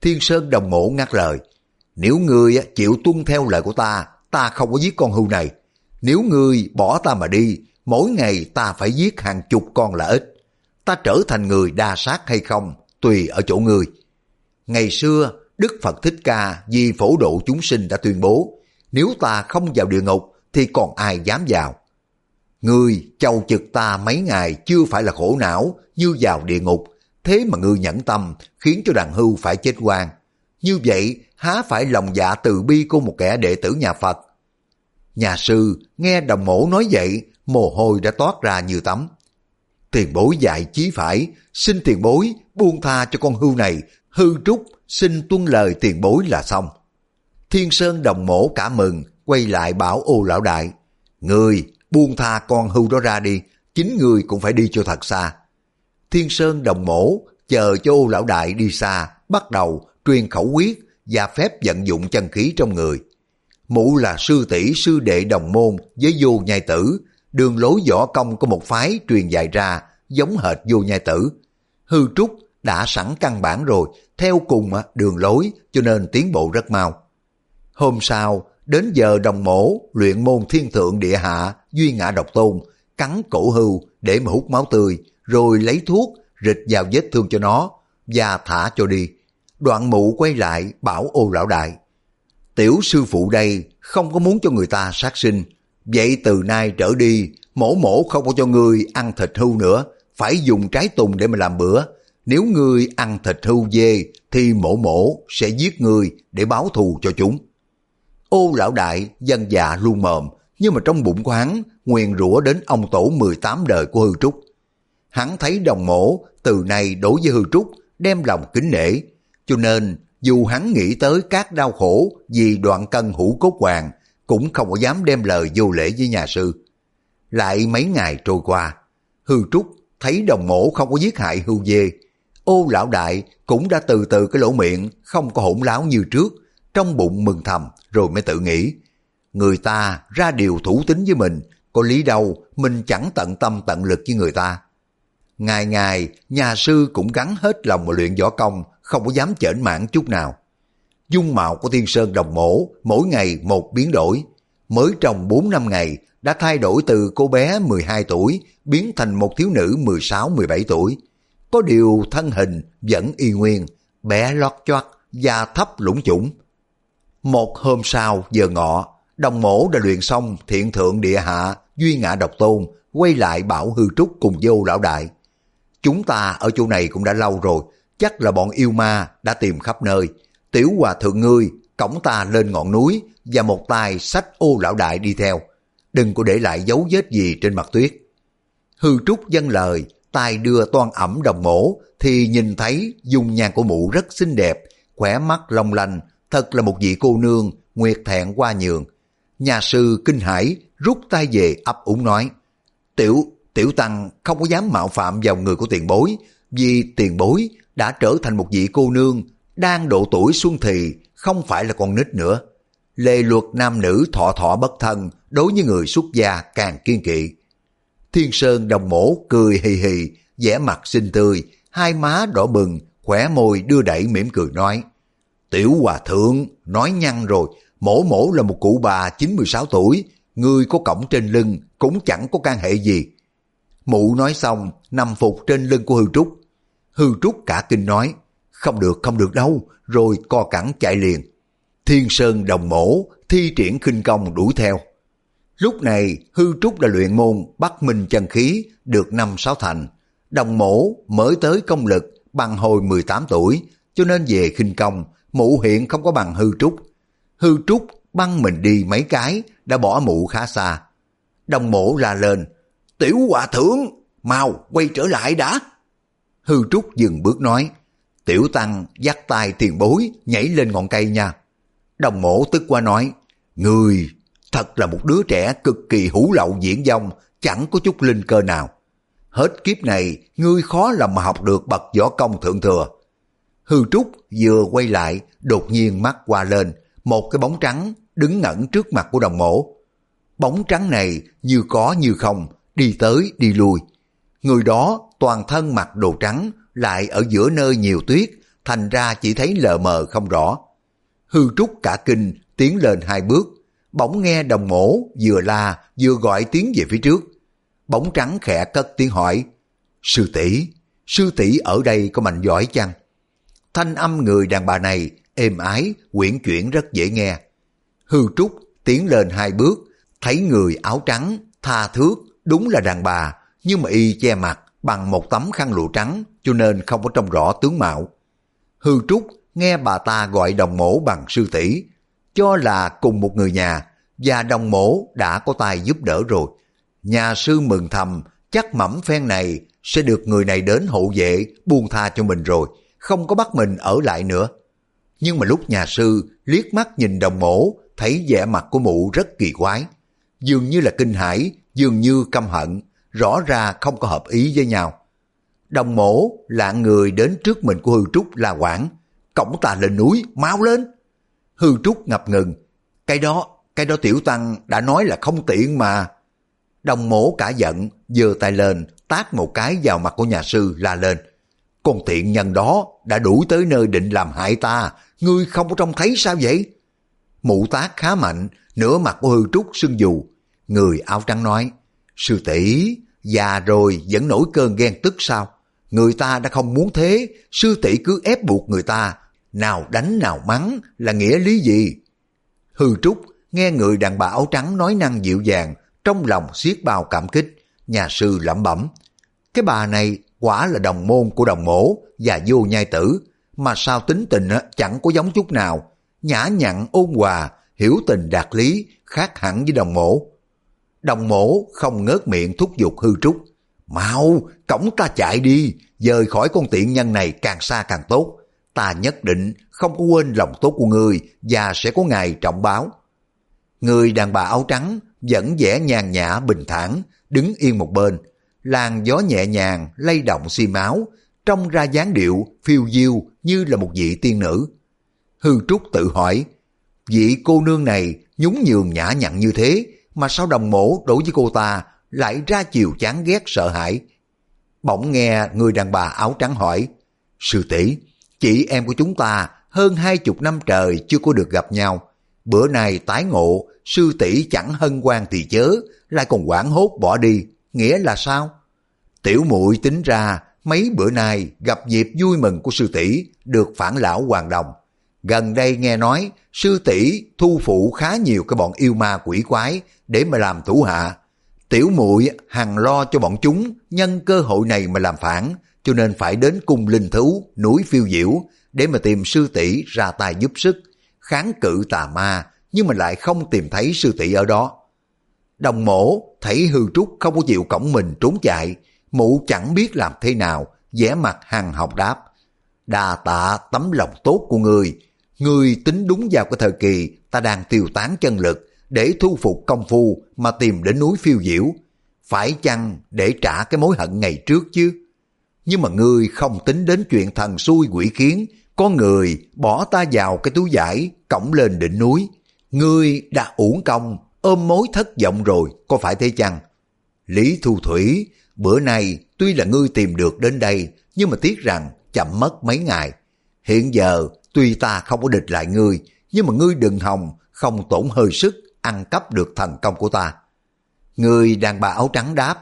Thiên Sơn đồng mổ ngắt lời, nếu ngươi chịu tuân theo lời của ta, ta không có giết con hưu này. Nếu ngươi bỏ ta mà đi, mỗi ngày ta phải giết hàng chục con là ít. Ta trở thành người đa sát hay không, tùy ở chỗ ngươi. Ngày xưa, Đức Phật Thích Ca vì phổ độ chúng sinh đã tuyên bố, nếu ta không vào địa ngục thì còn ai dám vào. Ngươi chầu trực ta mấy ngày chưa phải là khổ não như vào địa ngục, thế mà ngươi nhẫn tâm khiến cho đàn hưu phải chết quan. Như vậy há phải lòng dạ từ bi của một kẻ đệ tử nhà Phật. Nhà sư nghe đồng mổ nói vậy, mồ hôi đã toát ra như tắm. Tiền bối dạy chí phải, xin tiền bối buông tha cho con hưu này, hư trúc xin tuân lời tiền bối là xong. Thiên Sơn đồng mổ cả mừng, quay lại bảo ô lão đại, Người buông tha con hưu đó ra đi, chính người cũng phải đi cho thật xa. Thiên Sơn đồng mổ, chờ cho ô lão đại đi xa, bắt đầu truyền khẩu quyết và phép vận dụng chân khí trong người. mụ là sư tỷ sư đệ đồng môn với vô nhai tử, đường lối võ công của một phái truyền dạy ra giống hệt vô nhai tử. Hư trúc đã sẵn căn bản rồi, theo cùng đường lối cho nên tiến bộ rất mau. Hôm sau, đến giờ đồng mổ luyện môn thiên thượng địa hạ duy ngã độc tôn, cắn cổ hưu để mà hút máu tươi, rồi lấy thuốc rịch vào vết thương cho nó và thả cho đi. Đoạn mụ quay lại bảo ô lão đại. Tiểu sư phụ đây không có muốn cho người ta sát sinh. Vậy từ nay trở đi, mổ mổ không có cho người ăn thịt hưu nữa, phải dùng trái tùng để mà làm bữa. Nếu ngươi ăn thịt hưu dê thì mổ mổ sẽ giết ngươi để báo thù cho chúng. Ô lão đại dân dạ luôn mồm, nhưng mà trong bụng của hắn nguyền rủa đến ông tổ 18 đời của hư trúc. Hắn thấy đồng mổ từ nay đối với hư trúc đem lòng kính nể, cho nên dù hắn nghĩ tới các đau khổ vì đoạn cân hữu cốt hoàng, cũng không có dám đem lời vô lễ với nhà sư. Lại mấy ngày trôi qua, hư trúc thấy đồng mổ không có giết hại hưu dê. Ô lão đại cũng đã từ từ cái lỗ miệng không có hỗn láo như trước, trong bụng mừng thầm rồi mới tự nghĩ. Người ta ra điều thủ tính với mình, có lý đâu mình chẳng tận tâm tận lực với người ta. Ngày ngày, nhà sư cũng gắn hết lòng mà luyện võ công, không có dám chởn mảng chút nào. Dung mạo của Thiên Sơn Đồng Mổ mỗi ngày một biến đổi. Mới trong 4 năm ngày đã thay đổi từ cô bé 12 tuổi biến thành một thiếu nữ 16-17 tuổi. Có điều thân hình vẫn y nguyên, bé lót choát, da thấp lũng chủng. Một hôm sau giờ ngọ, đồng mổ đã luyện xong thiện thượng địa hạ, duy ngã độc tôn, quay lại bảo hư trúc cùng vô lão đại. Chúng ta ở chỗ này cũng đã lâu rồi, chắc là bọn yêu ma đã tìm khắp nơi. Tiểu hòa thượng ngươi, cổng ta lên ngọn núi và một tay sách ô lão đại đi theo. Đừng có để lại dấu vết gì trên mặt tuyết. Hư trúc dân lời, tay đưa toan ẩm đồng mổ thì nhìn thấy dung nhan của mụ rất xinh đẹp, khỏe mắt long lanh, thật là một vị cô nương, nguyệt thẹn qua nhường. Nhà sư kinh hải rút tay về ấp úng nói, Tiểu, tiểu tăng không có dám mạo phạm vào người của tiền bối, vì tiền bối đã trở thành một vị cô nương, đang độ tuổi xuân thì, không phải là con nít nữa. Lê luật nam nữ thọ thọ bất thân, đối với người xuất gia càng kiên kỵ. Thiên Sơn đồng mổ cười hì hì, vẻ mặt xinh tươi, hai má đỏ bừng, khỏe môi đưa đẩy mỉm cười nói. Tiểu hòa thượng, nói nhăn rồi, mổ mổ là một cụ bà 96 tuổi, người có cổng trên lưng cũng chẳng có can hệ gì. Mụ nói xong, nằm phục trên lưng của hư trúc. Hư trúc cả kinh nói, không được không được đâu, rồi co cẳng chạy liền. Thiên Sơn đồng mổ, thi triển khinh công đuổi theo. Lúc này, hư trúc đã luyện môn bắt minh chân khí, được năm sáu thành. Đồng mổ mới tới công lực bằng hồi 18 tuổi, cho nên về khinh công, mụ hiện không có bằng hư trúc. Hư trúc băng mình đi mấy cái, đã bỏ mụ khá xa. Đồng mổ la lên, tiểu hòa thượng, mau quay trở lại đã. Hư trúc dừng bước nói, tiểu tăng dắt tay tiền bối nhảy lên ngọn cây nha. Đồng mổ tức qua nói, người thật là một đứa trẻ cực kỳ hữu lậu diễn dông, chẳng có chút linh cơ nào. Hết kiếp này, ngươi khó lòng mà học được bậc võ công thượng thừa. Hư Trúc vừa quay lại, đột nhiên mắt qua lên, một cái bóng trắng đứng ngẩn trước mặt của đồng mổ. Bóng trắng này như có như không, đi tới đi lui. Người đó toàn thân mặc đồ trắng, lại ở giữa nơi nhiều tuyết, thành ra chỉ thấy lờ mờ không rõ. Hư Trúc cả kinh, tiến lên hai bước, bỗng nghe đồng mổ vừa la vừa gọi tiếng về phía trước. Bóng trắng khẽ cất tiếng hỏi, Sư tỷ sư tỷ ở đây có mạnh giỏi chăng? Thanh âm người đàn bà này êm ái, quyển chuyển rất dễ nghe. Hư Trúc tiến lên hai bước, thấy người áo trắng, tha thước, đúng là đàn bà, nhưng mà y che mặt bằng một tấm khăn lụa trắng, cho nên không có trông rõ tướng mạo. Hư Trúc nghe bà ta gọi đồng mổ bằng sư tỷ cho là cùng một người nhà, và đồng mổ đã có tay giúp đỡ rồi. Nhà sư mừng thầm, chắc mẩm phen này sẽ được người này đến hộ vệ, buông tha cho mình rồi, không có bắt mình ở lại nữa. Nhưng mà lúc nhà sư liếc mắt nhìn đồng mổ, thấy vẻ mặt của mụ rất kỳ quái. Dường như là kinh hãi, dường như căm hận, rõ ra không có hợp ý với nhau. Đồng mổ là người đến trước mình của Hư Trúc là quản, cổng ta lên núi, mau lên. Hư Trúc ngập ngừng, cái đó, cái đó tiểu tăng đã nói là không tiện mà. Đồng mổ cả giận, giơ tay lên, tát một cái vào mặt của nhà sư la lên. Con tiện nhân đó đã đuổi tới nơi định làm hại ta, ngươi không có trông thấy sao vậy? Mụ tác khá mạnh, nửa mặt của hư trúc sưng dù. Người áo trắng nói, sư tỷ già rồi vẫn nổi cơn ghen tức sao? Người ta đã không muốn thế, sư tỷ cứ ép buộc người ta, nào đánh nào mắng là nghĩa lý gì? Hư trúc nghe người đàn bà áo trắng nói năng dịu dàng, trong lòng xiết bao cảm kích, nhà sư lẩm bẩm. Cái bà này quả là đồng môn của đồng mổ và vô nhai tử, mà sao tính tình chẳng có giống chút nào, nhã nhặn ôn hòa, hiểu tình đạt lý, khác hẳn với đồng mổ. Đồng mổ không ngớt miệng thúc giục hư trúc. Mau, cổng ta chạy đi, rời khỏi con tiện nhân này càng xa càng tốt. Ta nhất định không có quên lòng tốt của người và sẽ có ngày trọng báo. Người đàn bà áo trắng vẫn vẻ nhàn nhã bình thản, đứng yên một bên. Làn gió nhẹ nhàng lay động xi máu, trông ra dáng điệu phiêu diêu như là một vị tiên nữ. Hư Trúc tự hỏi, vị cô nương này nhún nhường nhã nhặn như thế, mà sao đồng mổ đối với cô ta lại ra chiều chán ghét sợ hãi. Bỗng nghe người đàn bà áo trắng hỏi, Sư tỷ chị em của chúng ta hơn hai chục năm trời chưa có được gặp nhau. Bữa nay tái ngộ, sư tỷ chẳng hân hoan thì chớ, lại còn quảng hốt bỏ đi, nghĩa là sao? Tiểu muội tính ra mấy bữa nay gặp dịp vui mừng của sư tỷ được phản lão hoàng đồng. Gần đây nghe nói sư tỷ thu phụ khá nhiều cái bọn yêu ma quỷ quái để mà làm thủ hạ. Tiểu muội hằng lo cho bọn chúng nhân cơ hội này mà làm phản, cho nên phải đến cung linh thú núi phiêu diễu để mà tìm sư tỷ ra tay giúp sức, kháng cự tà ma nhưng mà lại không tìm thấy sư tỷ ở đó. Đồng mổ thấy hư trúc không có chịu cổng mình trốn chạy, mụ chẳng biết làm thế nào, vẻ mặt hằng học đáp. Đà tạ tấm lòng tốt của người, người tính đúng vào cái thời kỳ ta đang tiêu tán chân lực để thu phục công phu mà tìm đến núi phiêu diễu. Phải chăng để trả cái mối hận ngày trước chứ? Nhưng mà ngươi không tính đến chuyện thần xui quỷ khiến, có người bỏ ta vào cái túi giải, cổng lên đỉnh núi. Ngươi đã uổng công, ôm mối thất vọng rồi, có phải thế chăng? Lý Thu Thủy, bữa nay tuy là ngươi tìm được đến đây, nhưng mà tiếc rằng chậm mất mấy ngày. Hiện giờ, tuy ta không có địch lại ngươi, nhưng mà ngươi đừng hòng, không tổn hơi sức, ăn cắp được thành công của ta. Người đàn bà áo trắng đáp,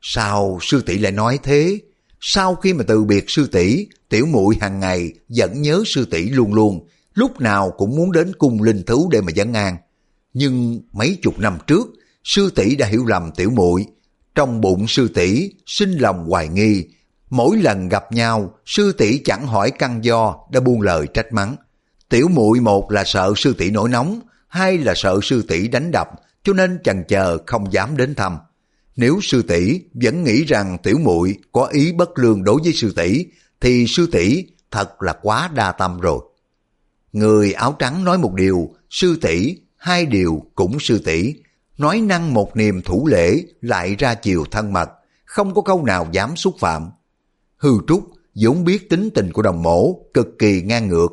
sao sư tỷ lại nói thế? Sau khi mà từ biệt sư tỷ, tiểu muội hàng ngày vẫn nhớ sư tỷ luôn luôn, lúc nào cũng muốn đến cung linh thú để mà dẫn an. Nhưng mấy chục năm trước, sư tỷ đã hiểu lầm tiểu muội trong bụng sư tỷ sinh lòng hoài nghi, mỗi lần gặp nhau, sư tỷ chẳng hỏi căn do đã buông lời trách mắng. Tiểu muội một là sợ sư tỷ nổi nóng, hai là sợ sư tỷ đánh đập, cho nên chần chờ không dám đến thăm. Nếu sư tỷ vẫn nghĩ rằng tiểu muội có ý bất lương đối với sư tỷ, thì sư tỷ thật là quá đa tâm rồi. Người áo trắng nói một điều, sư tỷ hai điều cũng sư tỷ nói năng một niềm thủ lễ lại ra chiều thân mật, không có câu nào dám xúc phạm. Hư Trúc vốn biết tính tình của đồng mổ cực kỳ ngang ngược,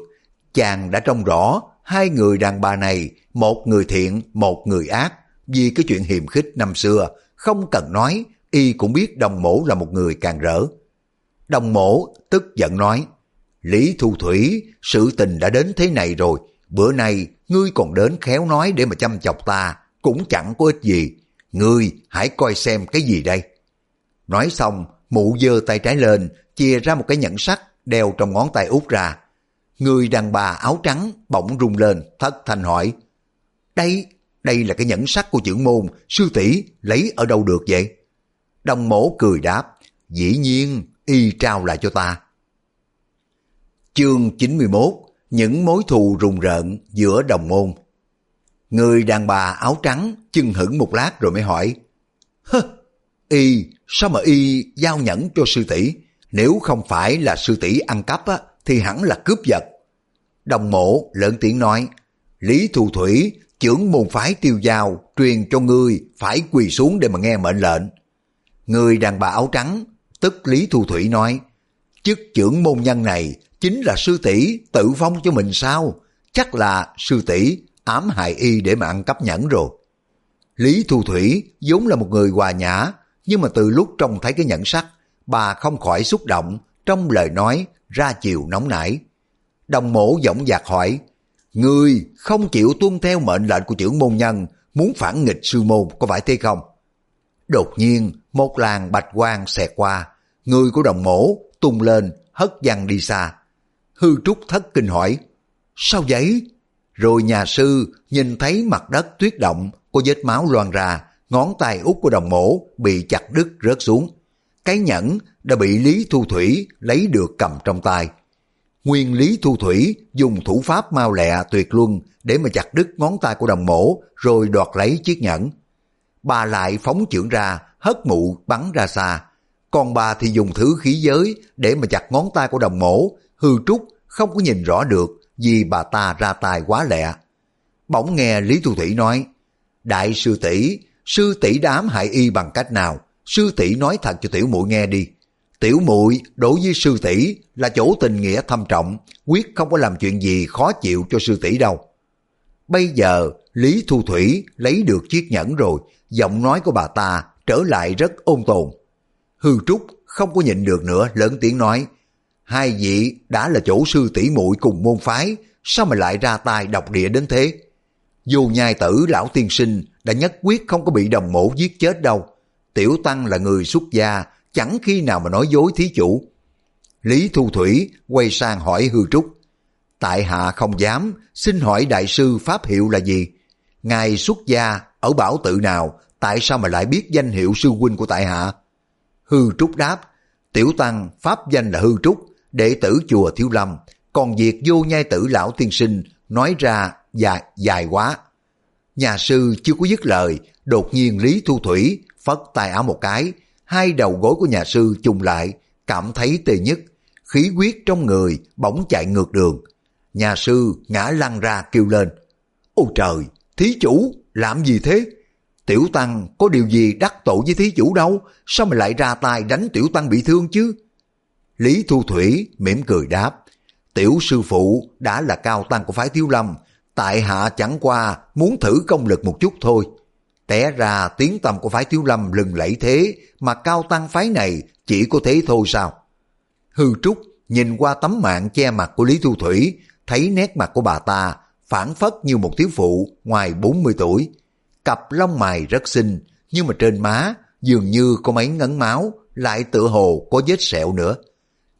chàng đã trông rõ hai người đàn bà này, một người thiện, một người ác, vì cái chuyện hiềm khích năm xưa, không cần nói, y cũng biết đồng mổ là một người càng rỡ. Đồng mổ tức giận nói, Lý Thu Thủy, sự tình đã đến thế này rồi, bữa nay ngươi còn đến khéo nói để mà chăm chọc ta, cũng chẳng có ích gì. Ngươi hãy coi xem cái gì đây. Nói xong, mụ giơ tay trái lên, chia ra một cái nhẫn sắt đeo trong ngón tay út ra. Người đàn bà áo trắng bỗng rung lên, thất thanh hỏi. Đây, đây là cái nhẫn sắt của trưởng môn, sư tỷ lấy ở đâu được vậy? Đồng mổ cười đáp, dĩ nhiên, y trao lại cho ta. Chương 91 Những mối thù rùng rợn giữa đồng môn Người đàn bà áo trắng chưng hững một lát rồi mới hỏi Hơ, y, sao mà y giao nhẫn cho sư tỷ Nếu không phải là sư tỷ ăn cắp á, thì hẳn là cướp giật. Đồng mộ lớn tiếng nói Lý Thu Thủy, trưởng môn phái tiêu giao, truyền cho ngươi phải quỳ xuống để mà nghe mệnh lệnh. Người đàn bà áo trắng, tức Lý Thu Thủy nói Chức trưởng môn nhân này chính là sư tỷ tự phong cho mình sao? Chắc là sư tỷ ám hại y để mà ăn cắp nhẫn rồi. Lý Thu Thủy vốn là một người hòa nhã, nhưng mà từ lúc trông thấy cái nhẫn sắt, bà không khỏi xúc động trong lời nói ra chiều nóng nảy. Đồng mổ giọng dạc hỏi, Người không chịu tuân theo mệnh lệnh của trưởng môn nhân, muốn phản nghịch sư môn có phải thế không? Đột nhiên, một làn bạch quang xẹt qua, người của đồng mổ tung lên, hất văng đi xa. Hư trúc thất kinh hỏi, sao vậy? Rồi nhà sư nhìn thấy mặt đất tuyết động, có vết máu loan ra, ngón tay út của đồng mổ bị chặt đứt rớt xuống. Cái nhẫn đã bị Lý Thu Thủy lấy được cầm trong tay. Nguyên Lý Thu Thủy dùng thủ pháp mau lẹ tuyệt luân để mà chặt đứt ngón tay của đồng mổ rồi đoạt lấy chiếc nhẫn. Bà lại phóng trưởng ra, hất mụ bắn ra xa. Còn bà thì dùng thứ khí giới để mà chặt ngón tay của đồng mổ, hư trúc không có nhìn rõ được vì bà ta ra tay quá lẹ. Bỗng nghe Lý Thu Thủy nói, Đại sư tỷ sư tỷ đám hại y bằng cách nào? Sư tỷ nói thật cho tiểu muội nghe đi. Tiểu muội đối với sư tỷ là chỗ tình nghĩa thâm trọng, quyết không có làm chuyện gì khó chịu cho sư tỷ đâu. Bây giờ Lý Thu Thủy lấy được chiếc nhẫn rồi, giọng nói của bà ta trở lại rất ôn tồn. Hư Trúc không có nhịn được nữa lớn tiếng nói, hai vị đã là chỗ sư tỷ muội cùng môn phái, sao mà lại ra tay độc địa đến thế? Dù nhai tử lão tiên sinh đã nhất quyết không có bị đồng mổ giết chết đâu. Tiểu Tăng là người xuất gia, chẳng khi nào mà nói dối thí chủ. Lý Thu Thủy quay sang hỏi Hư Trúc. Tại hạ không dám, xin hỏi đại sư pháp hiệu là gì? Ngài xuất gia ở bảo tự nào, tại sao mà lại biết danh hiệu sư huynh của tại hạ? Hư Trúc đáp, Tiểu Tăng pháp danh là Hư Trúc, đệ tử chùa Thiếu Lâm, còn việc vô nhai tử lão tiên sinh nói ra dài, dài quá. Nhà sư chưa có dứt lời, đột nhiên Lý Thu Thủy phất tay áo một cái, hai đầu gối của nhà sư trùng lại, cảm thấy tê nhất, khí huyết trong người bỗng chạy ngược đường. Nhà sư ngã lăn ra kêu lên, Ôi trời, thí chủ, làm gì thế? Tiểu Tăng có điều gì đắc tội với thí chủ đâu, sao mà lại ra tay đánh Tiểu Tăng bị thương chứ? Lý Thu Thủy mỉm cười đáp, Tiểu sư phụ đã là cao tăng của phái Thiếu Lâm, tại hạ chẳng qua muốn thử công lực một chút thôi. Té ra tiếng tâm của phái Thiếu Lâm lừng lẫy thế mà cao tăng phái này chỉ có thế thôi sao? Hư Trúc nhìn qua tấm mạng che mặt của Lý Thu Thủy, thấy nét mặt của bà ta phản phất như một thiếu phụ ngoài 40 tuổi. Cặp lông mày rất xinh, nhưng mà trên má dường như có mấy ngấn máu, lại tựa hồ có vết sẹo nữa.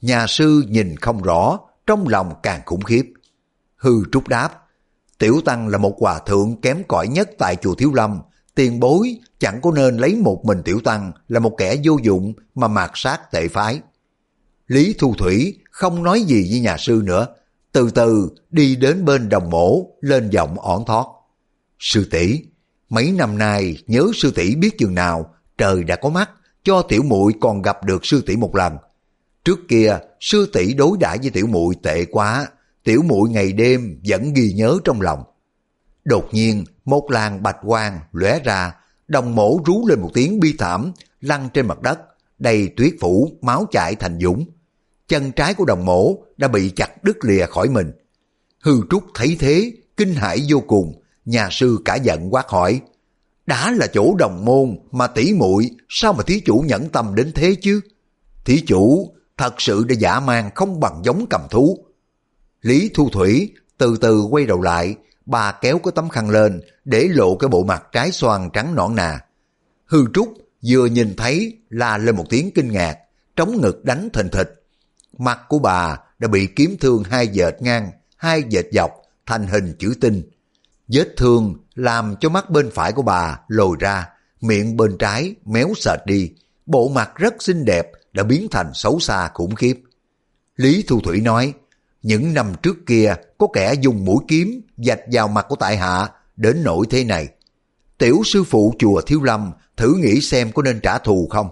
Nhà sư nhìn không rõ, trong lòng càng khủng khiếp. Hư Trúc đáp, Tiểu Tăng là một hòa thượng kém cỏi nhất tại chùa Thiếu Lâm, tiền bối chẳng có nên lấy một mình Tiểu Tăng là một kẻ vô dụng mà mạt sát tệ phái. Lý Thu Thủy không nói gì với nhà sư nữa, từ từ đi đến bên đồng mổ, lên giọng ổn thoát. Sư tỷ mấy năm nay nhớ sư tỷ biết chừng nào, trời đã có mắt, cho tiểu muội còn gặp được sư tỷ một lần. Trước kia, sư tỷ đối đãi với tiểu muội tệ quá, tiểu muội ngày đêm vẫn ghi nhớ trong lòng. Đột nhiên, một làn bạch quang lóe ra, đồng mổ rú lên một tiếng bi thảm, lăn trên mặt đất, đầy tuyết phủ, máu chảy thành dũng. Chân trái của đồng mổ đã bị chặt đứt lìa khỏi mình. Hư Trúc thấy thế, kinh hãi vô cùng, nhà sư cả giận quát hỏi, đã là chỗ đồng môn mà tỷ muội sao mà thí chủ nhẫn tâm đến thế chứ? Thí chủ thật sự đã giả mang không bằng giống cầm thú. Lý Thu Thủy từ từ quay đầu lại, bà kéo cái tấm khăn lên để lộ cái bộ mặt trái xoan trắng nõn nà. Hư Trúc vừa nhìn thấy la lên một tiếng kinh ngạc, trống ngực đánh thình thịch. Mặt của bà đã bị kiếm thương hai dệt ngang, hai dệt dọc thành hình chữ tinh. Vết thương làm cho mắt bên phải của bà lồi ra, miệng bên trái méo sệt đi, bộ mặt rất xinh đẹp đã biến thành xấu xa khủng khiếp. Lý Thu Thủy nói, những năm trước kia có kẻ dùng mũi kiếm dạch vào mặt của tại hạ đến nỗi thế này. Tiểu sư phụ chùa Thiếu Lâm thử nghĩ xem có nên trả thù không.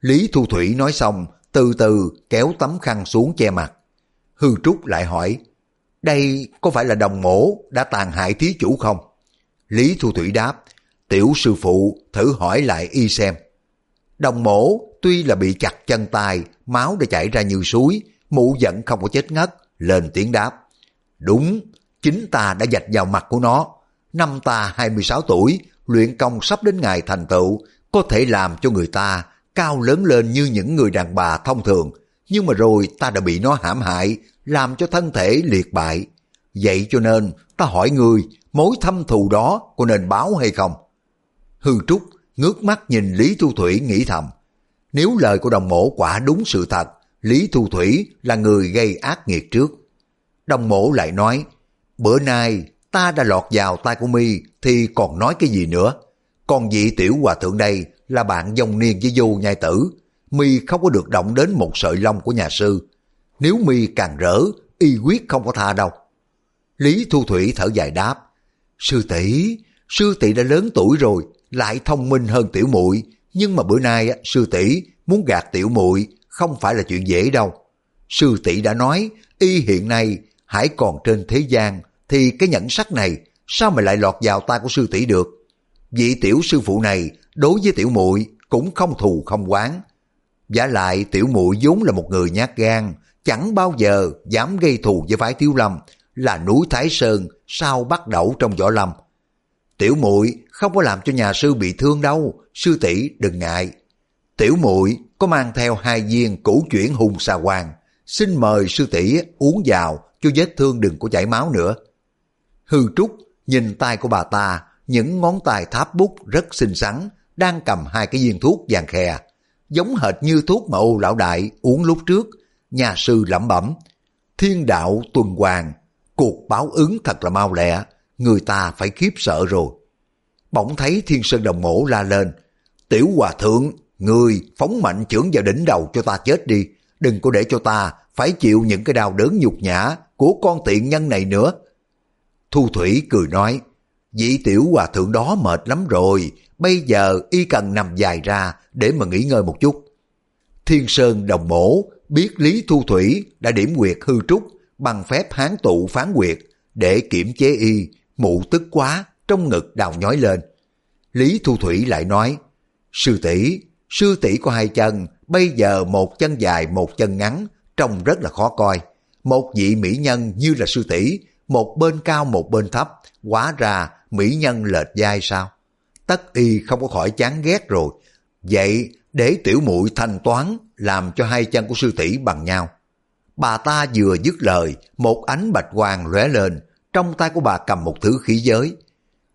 Lý Thu Thủy nói xong, từ từ kéo tấm khăn xuống che mặt. Hư Trúc lại hỏi, đây có phải là đồng mổ đã tàn hại thí chủ không? Lý Thu Thủy đáp, tiểu sư phụ thử hỏi lại y xem. Đồng mổ tuy là bị chặt chân tay, máu đã chảy ra như suối, mụ giận không có chết ngất, lên tiếng đáp. Đúng, chính ta đã dạch vào mặt của nó. Năm ta 26 tuổi, luyện công sắp đến ngày thành tựu, có thể làm cho người ta cao lớn lên như những người đàn bà thông thường. Nhưng mà rồi ta đã bị nó hãm hại, làm cho thân thể liệt bại. Vậy cho nên ta hỏi người, mối thâm thù đó có nên báo hay không? Hư Trúc ngước mắt nhìn Lý Thu Thủy nghĩ thầm. Nếu lời của đồng mổ quả đúng sự thật, Lý Thu Thủy là người gây ác nghiệt trước. Đồng mổ lại nói, bữa nay ta đã lọt vào tay của mi thì còn nói cái gì nữa. Còn vị tiểu hòa thượng đây là bạn dòng niên với vô nhai tử. mi không có được động đến một sợi lông của nhà sư. Nếu mi càng rỡ, y quyết không có tha đâu. Lý Thu Thủy thở dài đáp, sư tỷ sư tỷ đã lớn tuổi rồi, lại thông minh hơn tiểu muội nhưng mà bữa nay sư tỷ muốn gạt tiểu muội không phải là chuyện dễ đâu. Sư tỷ đã nói, y hiện nay hãy còn trên thế gian, thì cái nhẫn sắc này sao mà lại lọt vào tay của sư tỷ được? Vị tiểu sư phụ này đối với tiểu muội cũng không thù không quán. Giả lại tiểu muội vốn là một người nhát gan, chẳng bao giờ dám gây thù với phái Thiếu Lâm, là núi Thái Sơn sao bắt đầu trong võ lâm. Tiểu muội không có làm cho nhà sư bị thương đâu, sư tỷ đừng ngại. Tiểu muội có mang theo hai viên củ chuyển hùng xà hoàng, xin mời sư tỷ uống vào cho vết thương đừng có chảy máu nữa. Hư Trúc nhìn tay của bà ta, những ngón tay tháp bút rất xinh xắn, đang cầm hai cái viên thuốc vàng khè, giống hệt như thuốc mà ô lão đại uống lúc trước. Nhà sư lẩm bẩm, thiên đạo tuần hoàn, cuộc báo ứng thật là mau lẹ, người ta phải khiếp sợ rồi. Bỗng thấy thiên sơn đồng mổ la lên, tiểu hòa thượng, người phóng mạnh trưởng vào đỉnh đầu cho ta chết đi, đừng có để cho ta phải chịu những cái đau đớn nhục nhã của con tiện nhân này nữa. Thu Thủy cười nói, vị tiểu hòa thượng đó mệt lắm rồi, bây giờ y cần nằm dài ra để mà nghỉ ngơi một chút. Thiên Sơn đồng mổ biết Lý Thu Thủy đã điểm quyệt hư trúc bằng phép hán tụ phán quyệt để kiểm chế y, mụ tức quá, trong ngực đào nhói lên. Lý Thu Thủy lại nói, sư tỷ sư tỷ có hai chân, bây giờ một chân dài một chân ngắn, trông rất là khó coi. Một vị mỹ nhân như là sư tỷ một bên cao một bên thấp, quá ra mỹ nhân lệch dai sao? Tất y không có khỏi chán ghét rồi. Vậy để tiểu muội thanh toán làm cho hai chân của sư tỷ bằng nhau. Bà ta vừa dứt lời, một ánh bạch quang lóe lên, trong tay của bà cầm một thứ khí giới.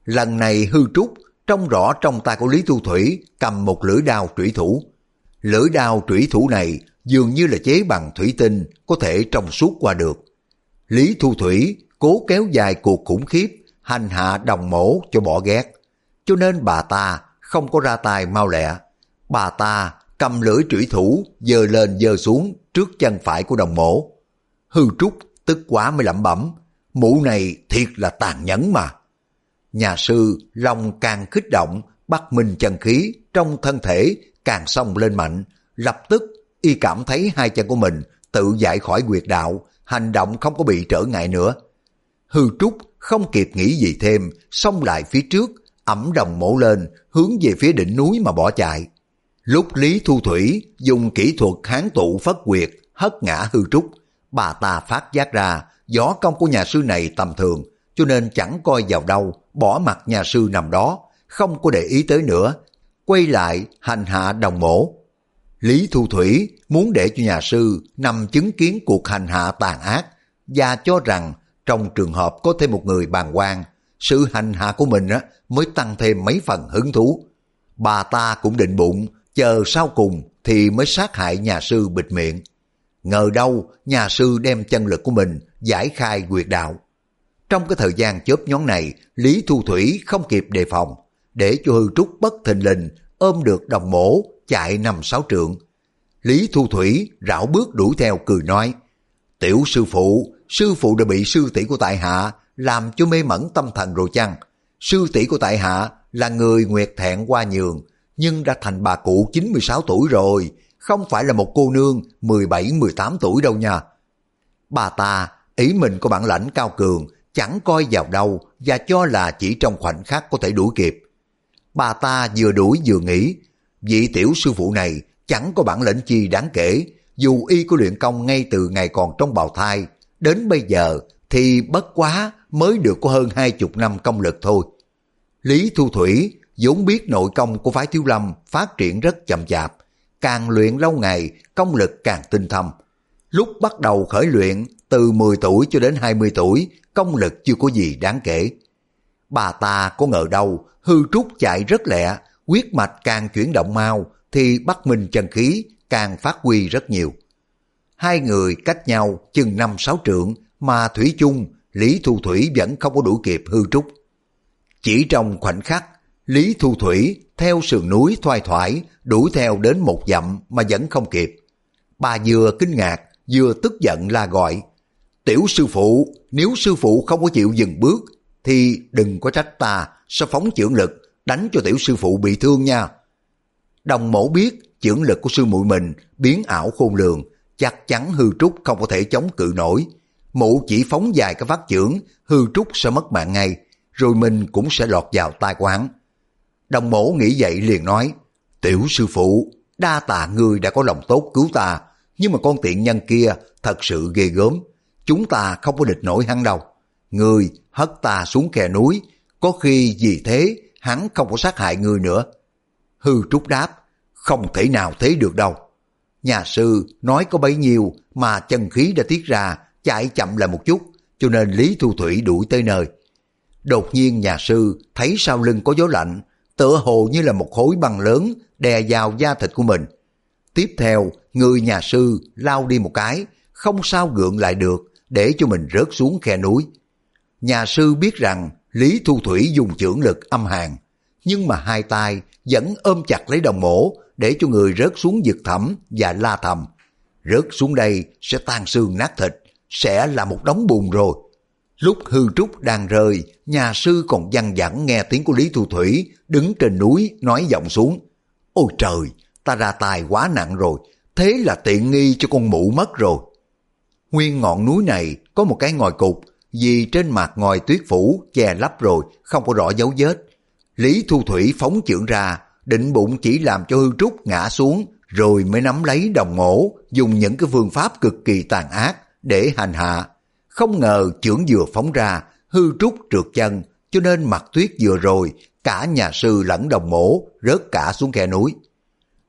Lần này hư trúc, trông rõ trong tay của Lý Tu Thủy cầm một lưỡi đao trủy thủ. Lưỡi đao trủy thủ này dường như là chế bằng thủy tinh, có thể trong suốt qua được. Lý Thu Thủy cố kéo dài cuộc khủng khiếp, hành hạ đồng mổ cho bỏ ghét. Cho nên bà ta không có ra tay mau lẹ. Bà ta cầm lưỡi trủy thủ dơ lên dơ xuống trước chân phải của đồng mổ. Hư trúc tức quá mới lẩm bẩm, mũ này thiệt là tàn nhẫn mà. Nhà sư lòng càng kích động, bắt minh chân khí trong thân thể càng xông lên mạnh, lập tức y cảm thấy hai chân của mình tự giải khỏi quyệt đạo, hành động không có bị trở ngại nữa. Hư Trúc không kịp nghĩ gì thêm, xông lại phía trước, ẩm đồng mổ lên, hướng về phía đỉnh núi mà bỏ chạy. Lúc Lý Thu Thủy dùng kỹ thuật hán tụ phất quyệt, hất ngã Hư Trúc, bà ta phát giác ra gió công của nhà sư này tầm thường, cho nên chẳng coi vào đâu, bỏ mặt nhà sư nằm đó, không có để ý tới nữa, quay lại hành hạ đồng mổ. Lý Thu Thủy muốn để cho nhà sư nằm chứng kiến cuộc hành hạ tàn ác và cho rằng trong trường hợp có thêm một người bàn quan, sự hành hạ của mình á, mới tăng thêm mấy phần hứng thú. Bà ta cũng định bụng, chờ sau cùng thì mới sát hại nhà sư bịt miệng. Ngờ đâu nhà sư đem chân lực của mình giải khai quyệt đạo. Trong cái thời gian chớp nhón này, Lý Thu Thủy không kịp đề phòng, để cho hư trúc bất thình lình ôm được đồng mổ chạy nằm sáu trượng. Lý Thu Thủy rảo bước đuổi theo cười nói, Tiểu sư phụ, sư phụ đã bị sư tỷ của tại hạ làm cho mê mẩn tâm thần rồi chăng? Sư tỷ của tại hạ là người nguyệt thẹn qua nhường, nhưng đã thành bà cụ 96 tuổi rồi, không phải là một cô nương 17-18 tuổi đâu nha. Bà ta, ý mình có bản lãnh cao cường, chẳng coi vào đâu và cho là chỉ trong khoảnh khắc có thể đuổi kịp. Bà ta vừa đuổi vừa nghĩ, vị tiểu sư phụ này chẳng có bản lĩnh chi đáng kể, dù y có luyện công ngay từ ngày còn trong bào thai, đến bây giờ thì bất quá mới được có hơn hai chục năm công lực thôi. Lý Thu Thủy vốn biết nội công của phái Thiếu Lâm phát triển rất chậm chạp, càng luyện lâu ngày công lực càng tinh thâm. Lúc bắt đầu khởi luyện từ 10 tuổi cho đến 20 tuổi công lực chưa có gì đáng kể. Bà ta có ngờ đâu hư trúc chạy rất lẹ, quyết mạch càng chuyển động mau thì bắt minh chân khí càng phát huy rất nhiều. Hai người cách nhau chừng năm sáu trượng mà Thủy chung Lý Thu Thủy vẫn không có đuổi kịp hư trúc. Chỉ trong khoảnh khắc, Lý Thu Thủy theo sườn núi thoai thoải đuổi theo đến một dặm mà vẫn không kịp. Bà vừa kinh ngạc, vừa tức giận la gọi. Tiểu sư phụ, nếu sư phụ không có chịu dừng bước, thì đừng có trách ta sẽ phóng trưởng lực, đánh cho tiểu sư phụ bị thương nha. Đồng mẫu biết trưởng lực của sư muội mình biến ảo khôn lường, chắc chắn hư trúc không có thể chống cự nổi. Mụ chỉ phóng dài cái phát trưởng, hư trúc sẽ mất mạng ngay, rồi mình cũng sẽ lọt vào tai quán. Đồng mẫu nghĩ vậy liền nói, tiểu sư phụ, đa tạ người đã có lòng tốt cứu ta, nhưng mà con tiện nhân kia thật sự ghê gớm, chúng ta không có địch nổi hắn đâu. Người hất ta xuống khe núi, có khi vì thế hắn không có sát hại người nữa. Hư trúc đáp, không thể nào thế được đâu. Nhà sư nói có bấy nhiêu mà chân khí đã tiết ra, chạy chậm lại một chút, cho nên Lý Thu Thủy đuổi tới nơi. Đột nhiên nhà sư thấy sau lưng có gió lạnh, tựa hồ như là một khối băng lớn đè vào da thịt của mình. Tiếp theo, người nhà sư lao đi một cái, không sao gượng lại được, để cho mình rớt xuống khe núi. Nhà sư biết rằng Lý Thu Thủy dùng trưởng lực âm hàn, nhưng mà hai tay vẫn ôm chặt lấy đồng mổ để cho người rớt xuống vực thẳm và la thầm. Rớt xuống đây sẽ tan xương nát thịt, sẽ là một đống bùn rồi. Lúc hư trúc đang rơi, nhà sư còn văng vẳng nghe tiếng của Lý Thu Thủy đứng trên núi nói giọng xuống. Ôi trời, ta ra tài quá nặng rồi, thế là tiện nghi cho con mụ mất rồi. Nguyên ngọn núi này có một cái ngòi cục, vì trên mặt ngòi tuyết phủ che lấp rồi, không có rõ dấu vết. Lý Thu Thủy phóng trưởng ra, định bụng chỉ làm cho hư trúc ngã xuống, rồi mới nắm lấy đồng mổ, dùng những cái phương pháp cực kỳ tàn ác để hành hạ. Không ngờ trưởng vừa phóng ra, hư trúc trượt chân, cho nên mặt tuyết vừa rồi, cả nhà sư lẫn đồng mổ rớt cả xuống khe núi.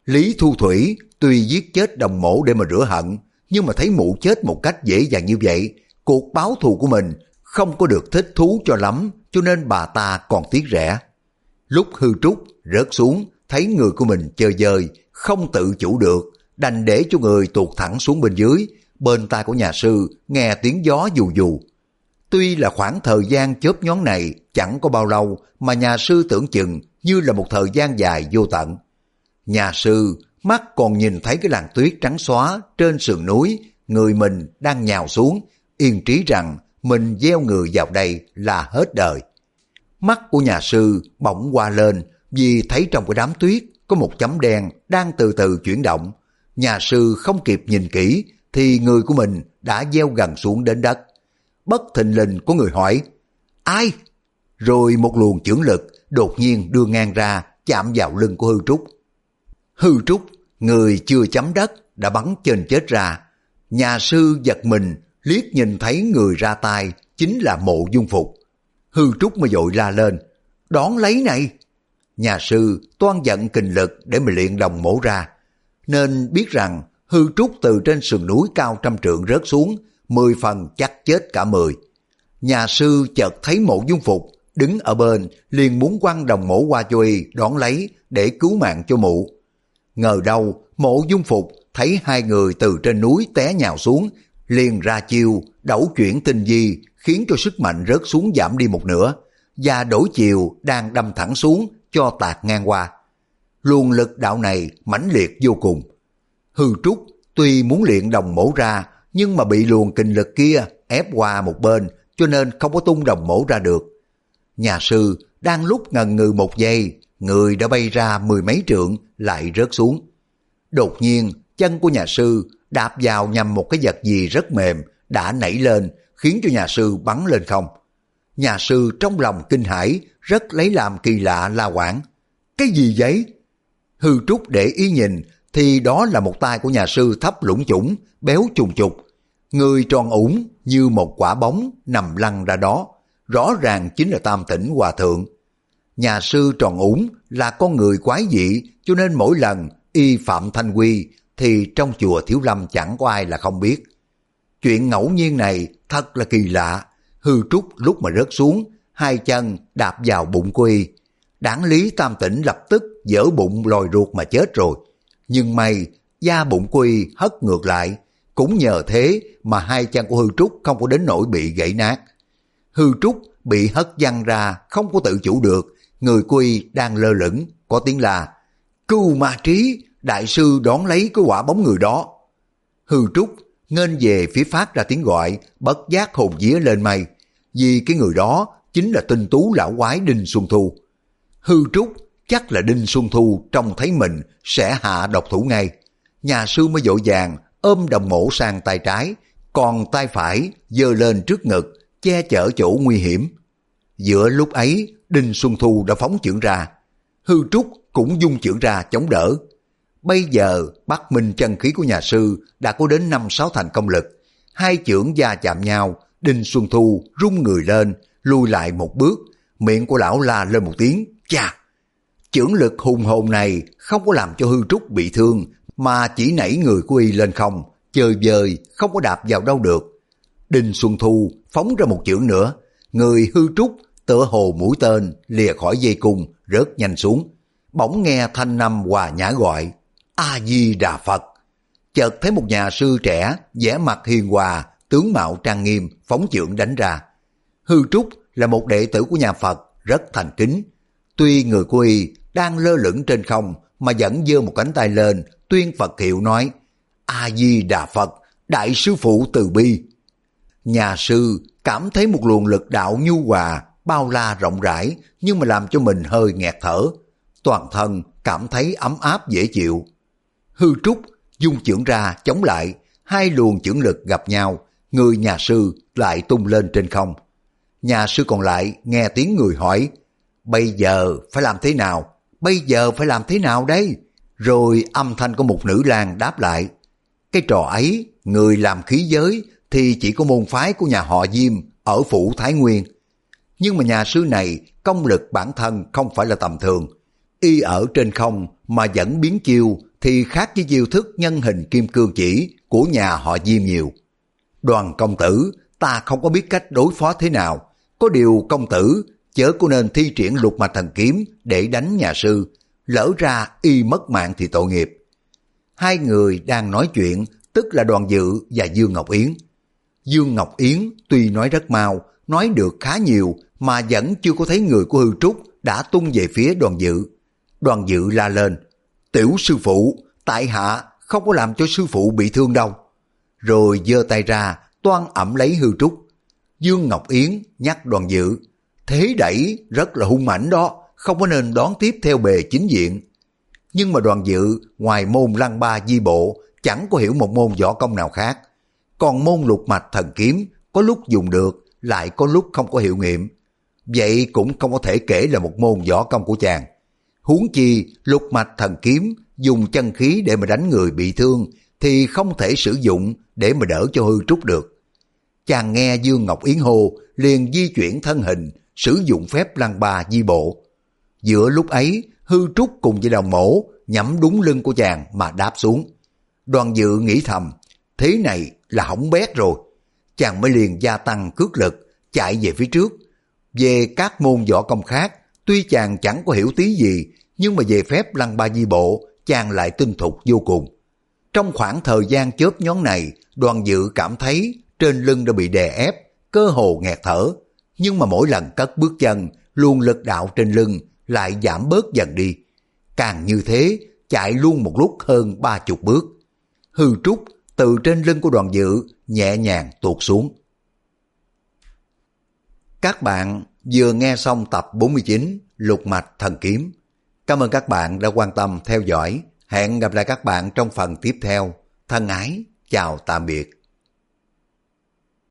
Lý Thu Thủy tuy giết chết đồng mổ để mà rửa hận, nhưng mà thấy mụ chết một cách dễ dàng như vậy, cuộc báo thù của mình không có được thích thú cho lắm, cho nên bà ta còn tiếc rẻ. Lúc hư trúc rớt xuống, thấy người của mình chơi dơi, không tự chủ được, đành để cho người tuột thẳng xuống bên dưới, bên tai của nhà sư nghe tiếng gió dù dù. Tuy là khoảng thời gian chớp nhón này chẳng có bao lâu mà nhà sư tưởng chừng như là một thời gian dài vô tận. Nhà sư mắt còn nhìn thấy cái làn tuyết trắng xóa trên sườn núi, người mình đang nhào xuống, yên trí rằng mình gieo người vào đây là hết đời. Mắt của nhà sư bỗng qua lên vì thấy trong cái đám tuyết có một chấm đen đang từ từ chuyển động. Nhà sư không kịp nhìn kỹ thì người của mình đã gieo gần xuống đến đất. Bất thình lình có người hỏi, ai? Rồi một luồng chưởng lực đột nhiên đưa ngang ra chạm vào lưng của hư trúc. Hư trúc, người chưa chấm đất, đã bắn trên chết ra. Nhà sư giật mình, liếc nhìn thấy người ra tay chính là mộ dung phục. Hư trúc mới dội la lên, đón lấy này. Nhà sư toan giận kình lực để mà luyện đồng mổ ra, nên biết rằng hư trúc từ trên sườn núi cao trăm trượng rớt xuống, mười phần chắc chết cả mười. Nhà sư chợt thấy mộ dung phục, đứng ở bên, liền muốn quăng đồng mổ qua cho y đón lấy để cứu mạng cho mụ. Ngờ đâu, mộ dung phục thấy hai người từ trên núi té nhào xuống, liền ra chiêu, đẩu chuyển tinh di, khiến cho sức mạnh rớt xuống giảm đi một nửa, và đổi chiều đang đâm thẳng xuống cho tạc ngang qua. Luồng lực đạo này mãnh liệt vô cùng. Hư trúc tuy muốn luyện đồng mổ ra, nhưng mà bị luồng kinh lực kia ép qua một bên, cho nên không có tung đồng mổ ra được. Nhà sư đang lúc ngần ngừ một giây, người đã bay ra mười mấy trượng lại rớt xuống. Đột nhiên, chân của nhà sư đạp vào nhằm một cái vật gì rất mềm, đã nảy lên, khiến cho nhà sư bắn lên không. Nhà sư trong lòng kinh hãi, rất lấy làm kỳ lạ la quảng. Cái gì vậy? Hư trúc để ý nhìn, thì đó là một tay của nhà sư thấp lũng chủng, béo trùng trục. Người tròn ủng như một quả bóng nằm lăn ra đó. rõ ràng chính là tam tỉnh hòa thượng. Nhà sư tròn ủng là con người quái dị cho nên mỗi lần y phạm thanh quy thì trong chùa Thiếu Lâm chẳng có ai là không biết. Chuyện ngẫu nhiên này thật là kỳ lạ. Hư trúc lúc mà rớt xuống, hai chân đạp vào bụng của y. Đáng lý tam tỉnh lập tức dở bụng lòi ruột mà chết rồi. Nhưng may, da bụng của y hất ngược lại. Cũng nhờ thế mà hai chân của hư trúc không có đến nỗi bị gãy nát. Hư trúc bị hất văng ra không có tự chủ được. Người của y đang lơ lửng, có tiếng là Cưu ma trí, đại sư đón lấy cái quả bóng người đó. Hư trúc nên về phía phát ra tiếng gọi, bất giác hồn vía lên mây. Vì cái người đó chính là tinh tú lão quái Đinh Xuân Thu. Hư trúc chắc là Đinh Xuân Thu trông thấy mình sẽ hạ độc thủ ngay. Nhà sư mới dội vàng ôm đồng mổ sang tay trái, còn tay phải giơ lên trước ngực, che chở chỗ nguy hiểm. Giữa lúc ấy, Đinh Xuân Thu đã phóng chưởng ra. Hư Trúc cũng dung chưởng ra chống đỡ. Bây giờ, bắt minh chân khí của nhà sư đã có đến năm sáu thành công lực. Hai chưởng gia chạm nhau, Đinh Xuân Thu rung người lên, lùi lại một bước, miệng của lão la lên một tiếng, chà. Chưởng lực hùng hồn này không có làm cho hư trúc bị thương, mà chỉ nảy người của y lên không, chơi vơi, không có đạp vào đâu được. Đinh Xuân Thu phóng ra một chưởng nữa, người hư trúc tựa hồ mũi tên lìa khỏi dây cung, rớt nhanh xuống. Bỗng nghe thanh năm hòa nhã gọi, A-di-đà Phật. Chợt thấy một nhà sư trẻ, vẻ mặt hiền hòa, tướng mạo trang nghiêm, phóng chưởng đánh ra. Hư Trúc là một đệ tử của nhà Phật, rất thành kính. Tuy người của y đang lơ lửng trên không, mà vẫn giơ một cánh tay lên, tuyên Phật hiệu nói, A-di-đà Phật, đại sư phụ từ bi. Nhà sư cảm thấy một luồng lực đạo nhu hòa, bao la rộng rãi, nhưng mà làm cho mình hơi nghẹt thở. Toàn thân cảm thấy ấm áp dễ chịu. Hư trúc dung chưởng ra chống lại, hai luồng chưởng lực gặp nhau, người nhà sư lại tung lên trên không. Nhà sư còn lại nghe tiếng người hỏi, bây giờ phải làm thế nào? Bây giờ phải làm thế nào đây? Rồi âm thanh của một nữ lang đáp lại, cái trò ấy, người làm khí giới thì chỉ có môn phái của nhà họ Diêm ở phủ Thái Nguyên. Nhưng mà nhà sư này công lực bản thân không phải là tầm thường. Y ở trên không mà vẫn biến chiêu thì khác với chiêu thức nhân hình kim cương chỉ của nhà họ Diêm nhiều. Đoàn công tử, ta không có biết cách đối phó thế nào. Có điều công tử, chớ có nên thi triển lục mạch thần kiếm để đánh nhà sư. Lỡ ra y mất mạng thì tội nghiệp. Hai người đang nói chuyện, tức là đoàn dự và Dương Ngọc Yến. Dương Ngọc Yến tuy nói rất mau, nói được khá nhiều mà vẫn chưa có thấy người của hư trúc đã tung về phía đoàn dự. Đoàn dự la lên, tiểu sư phụ, tại hạ không có làm cho sư phụ bị thương đâu. Rồi giơ tay ra, toan ẩm lấy hư trúc. Dương Ngọc Yến nhắc đoàn dự, thế đẩy rất là hung mãnh đó, không có nên đón tiếp theo bề chính diện. Nhưng mà đoàn dự, ngoài môn lăng ba di bộ, chẳng có hiểu một môn võ công nào khác. Còn môn lục mạch thần kiếm, có lúc dùng được, lại có lúc không có hiệu nghiệm. Vậy cũng không có thể kể là một môn võ công của chàng. Huống chi lục mạch thần kiếm dùng chân khí để mà đánh người bị thương thì không thể sử dụng để mà đỡ cho hư trúc được. Chàng nghe Dương Ngọc Yến hồ liền di chuyển thân hình sử dụng phép lăng ba di bộ. Giữa lúc ấy hư trúc cùng với đồng mổ nhắm đúng lưng của chàng mà đáp xuống. Đoàn dự nghĩ thầm thế này là hỏng bét rồi. Chàng mới liền gia tăng cước lực chạy về phía trước. Về các môn võ công khác tuy chàng chẳng có hiểu tí gì nhưng mà về phép lăng ba di bộ chàng lại tinh thục vô cùng. Trong khoảng thời gian chớp nhón này, đoàn dự cảm thấy trên lưng đã bị đè ép, cơ hồ nghẹt thở. Nhưng mà mỗi lần cất bước chân, luôn lực đạo trên lưng lại giảm bớt dần đi. Càng như thế, chạy luôn một lúc hơn ba chục bước. Hư trúc từ trên lưng của đoàn dự nhẹ nhàng tuột xuống. Các bạn vừa nghe xong tập 49 Lục Mạch Thần Kiếm. Cảm ơn các bạn đã quan tâm theo dõi. Hẹn gặp lại các bạn trong phần tiếp theo. Thân ái, chào tạm biệt.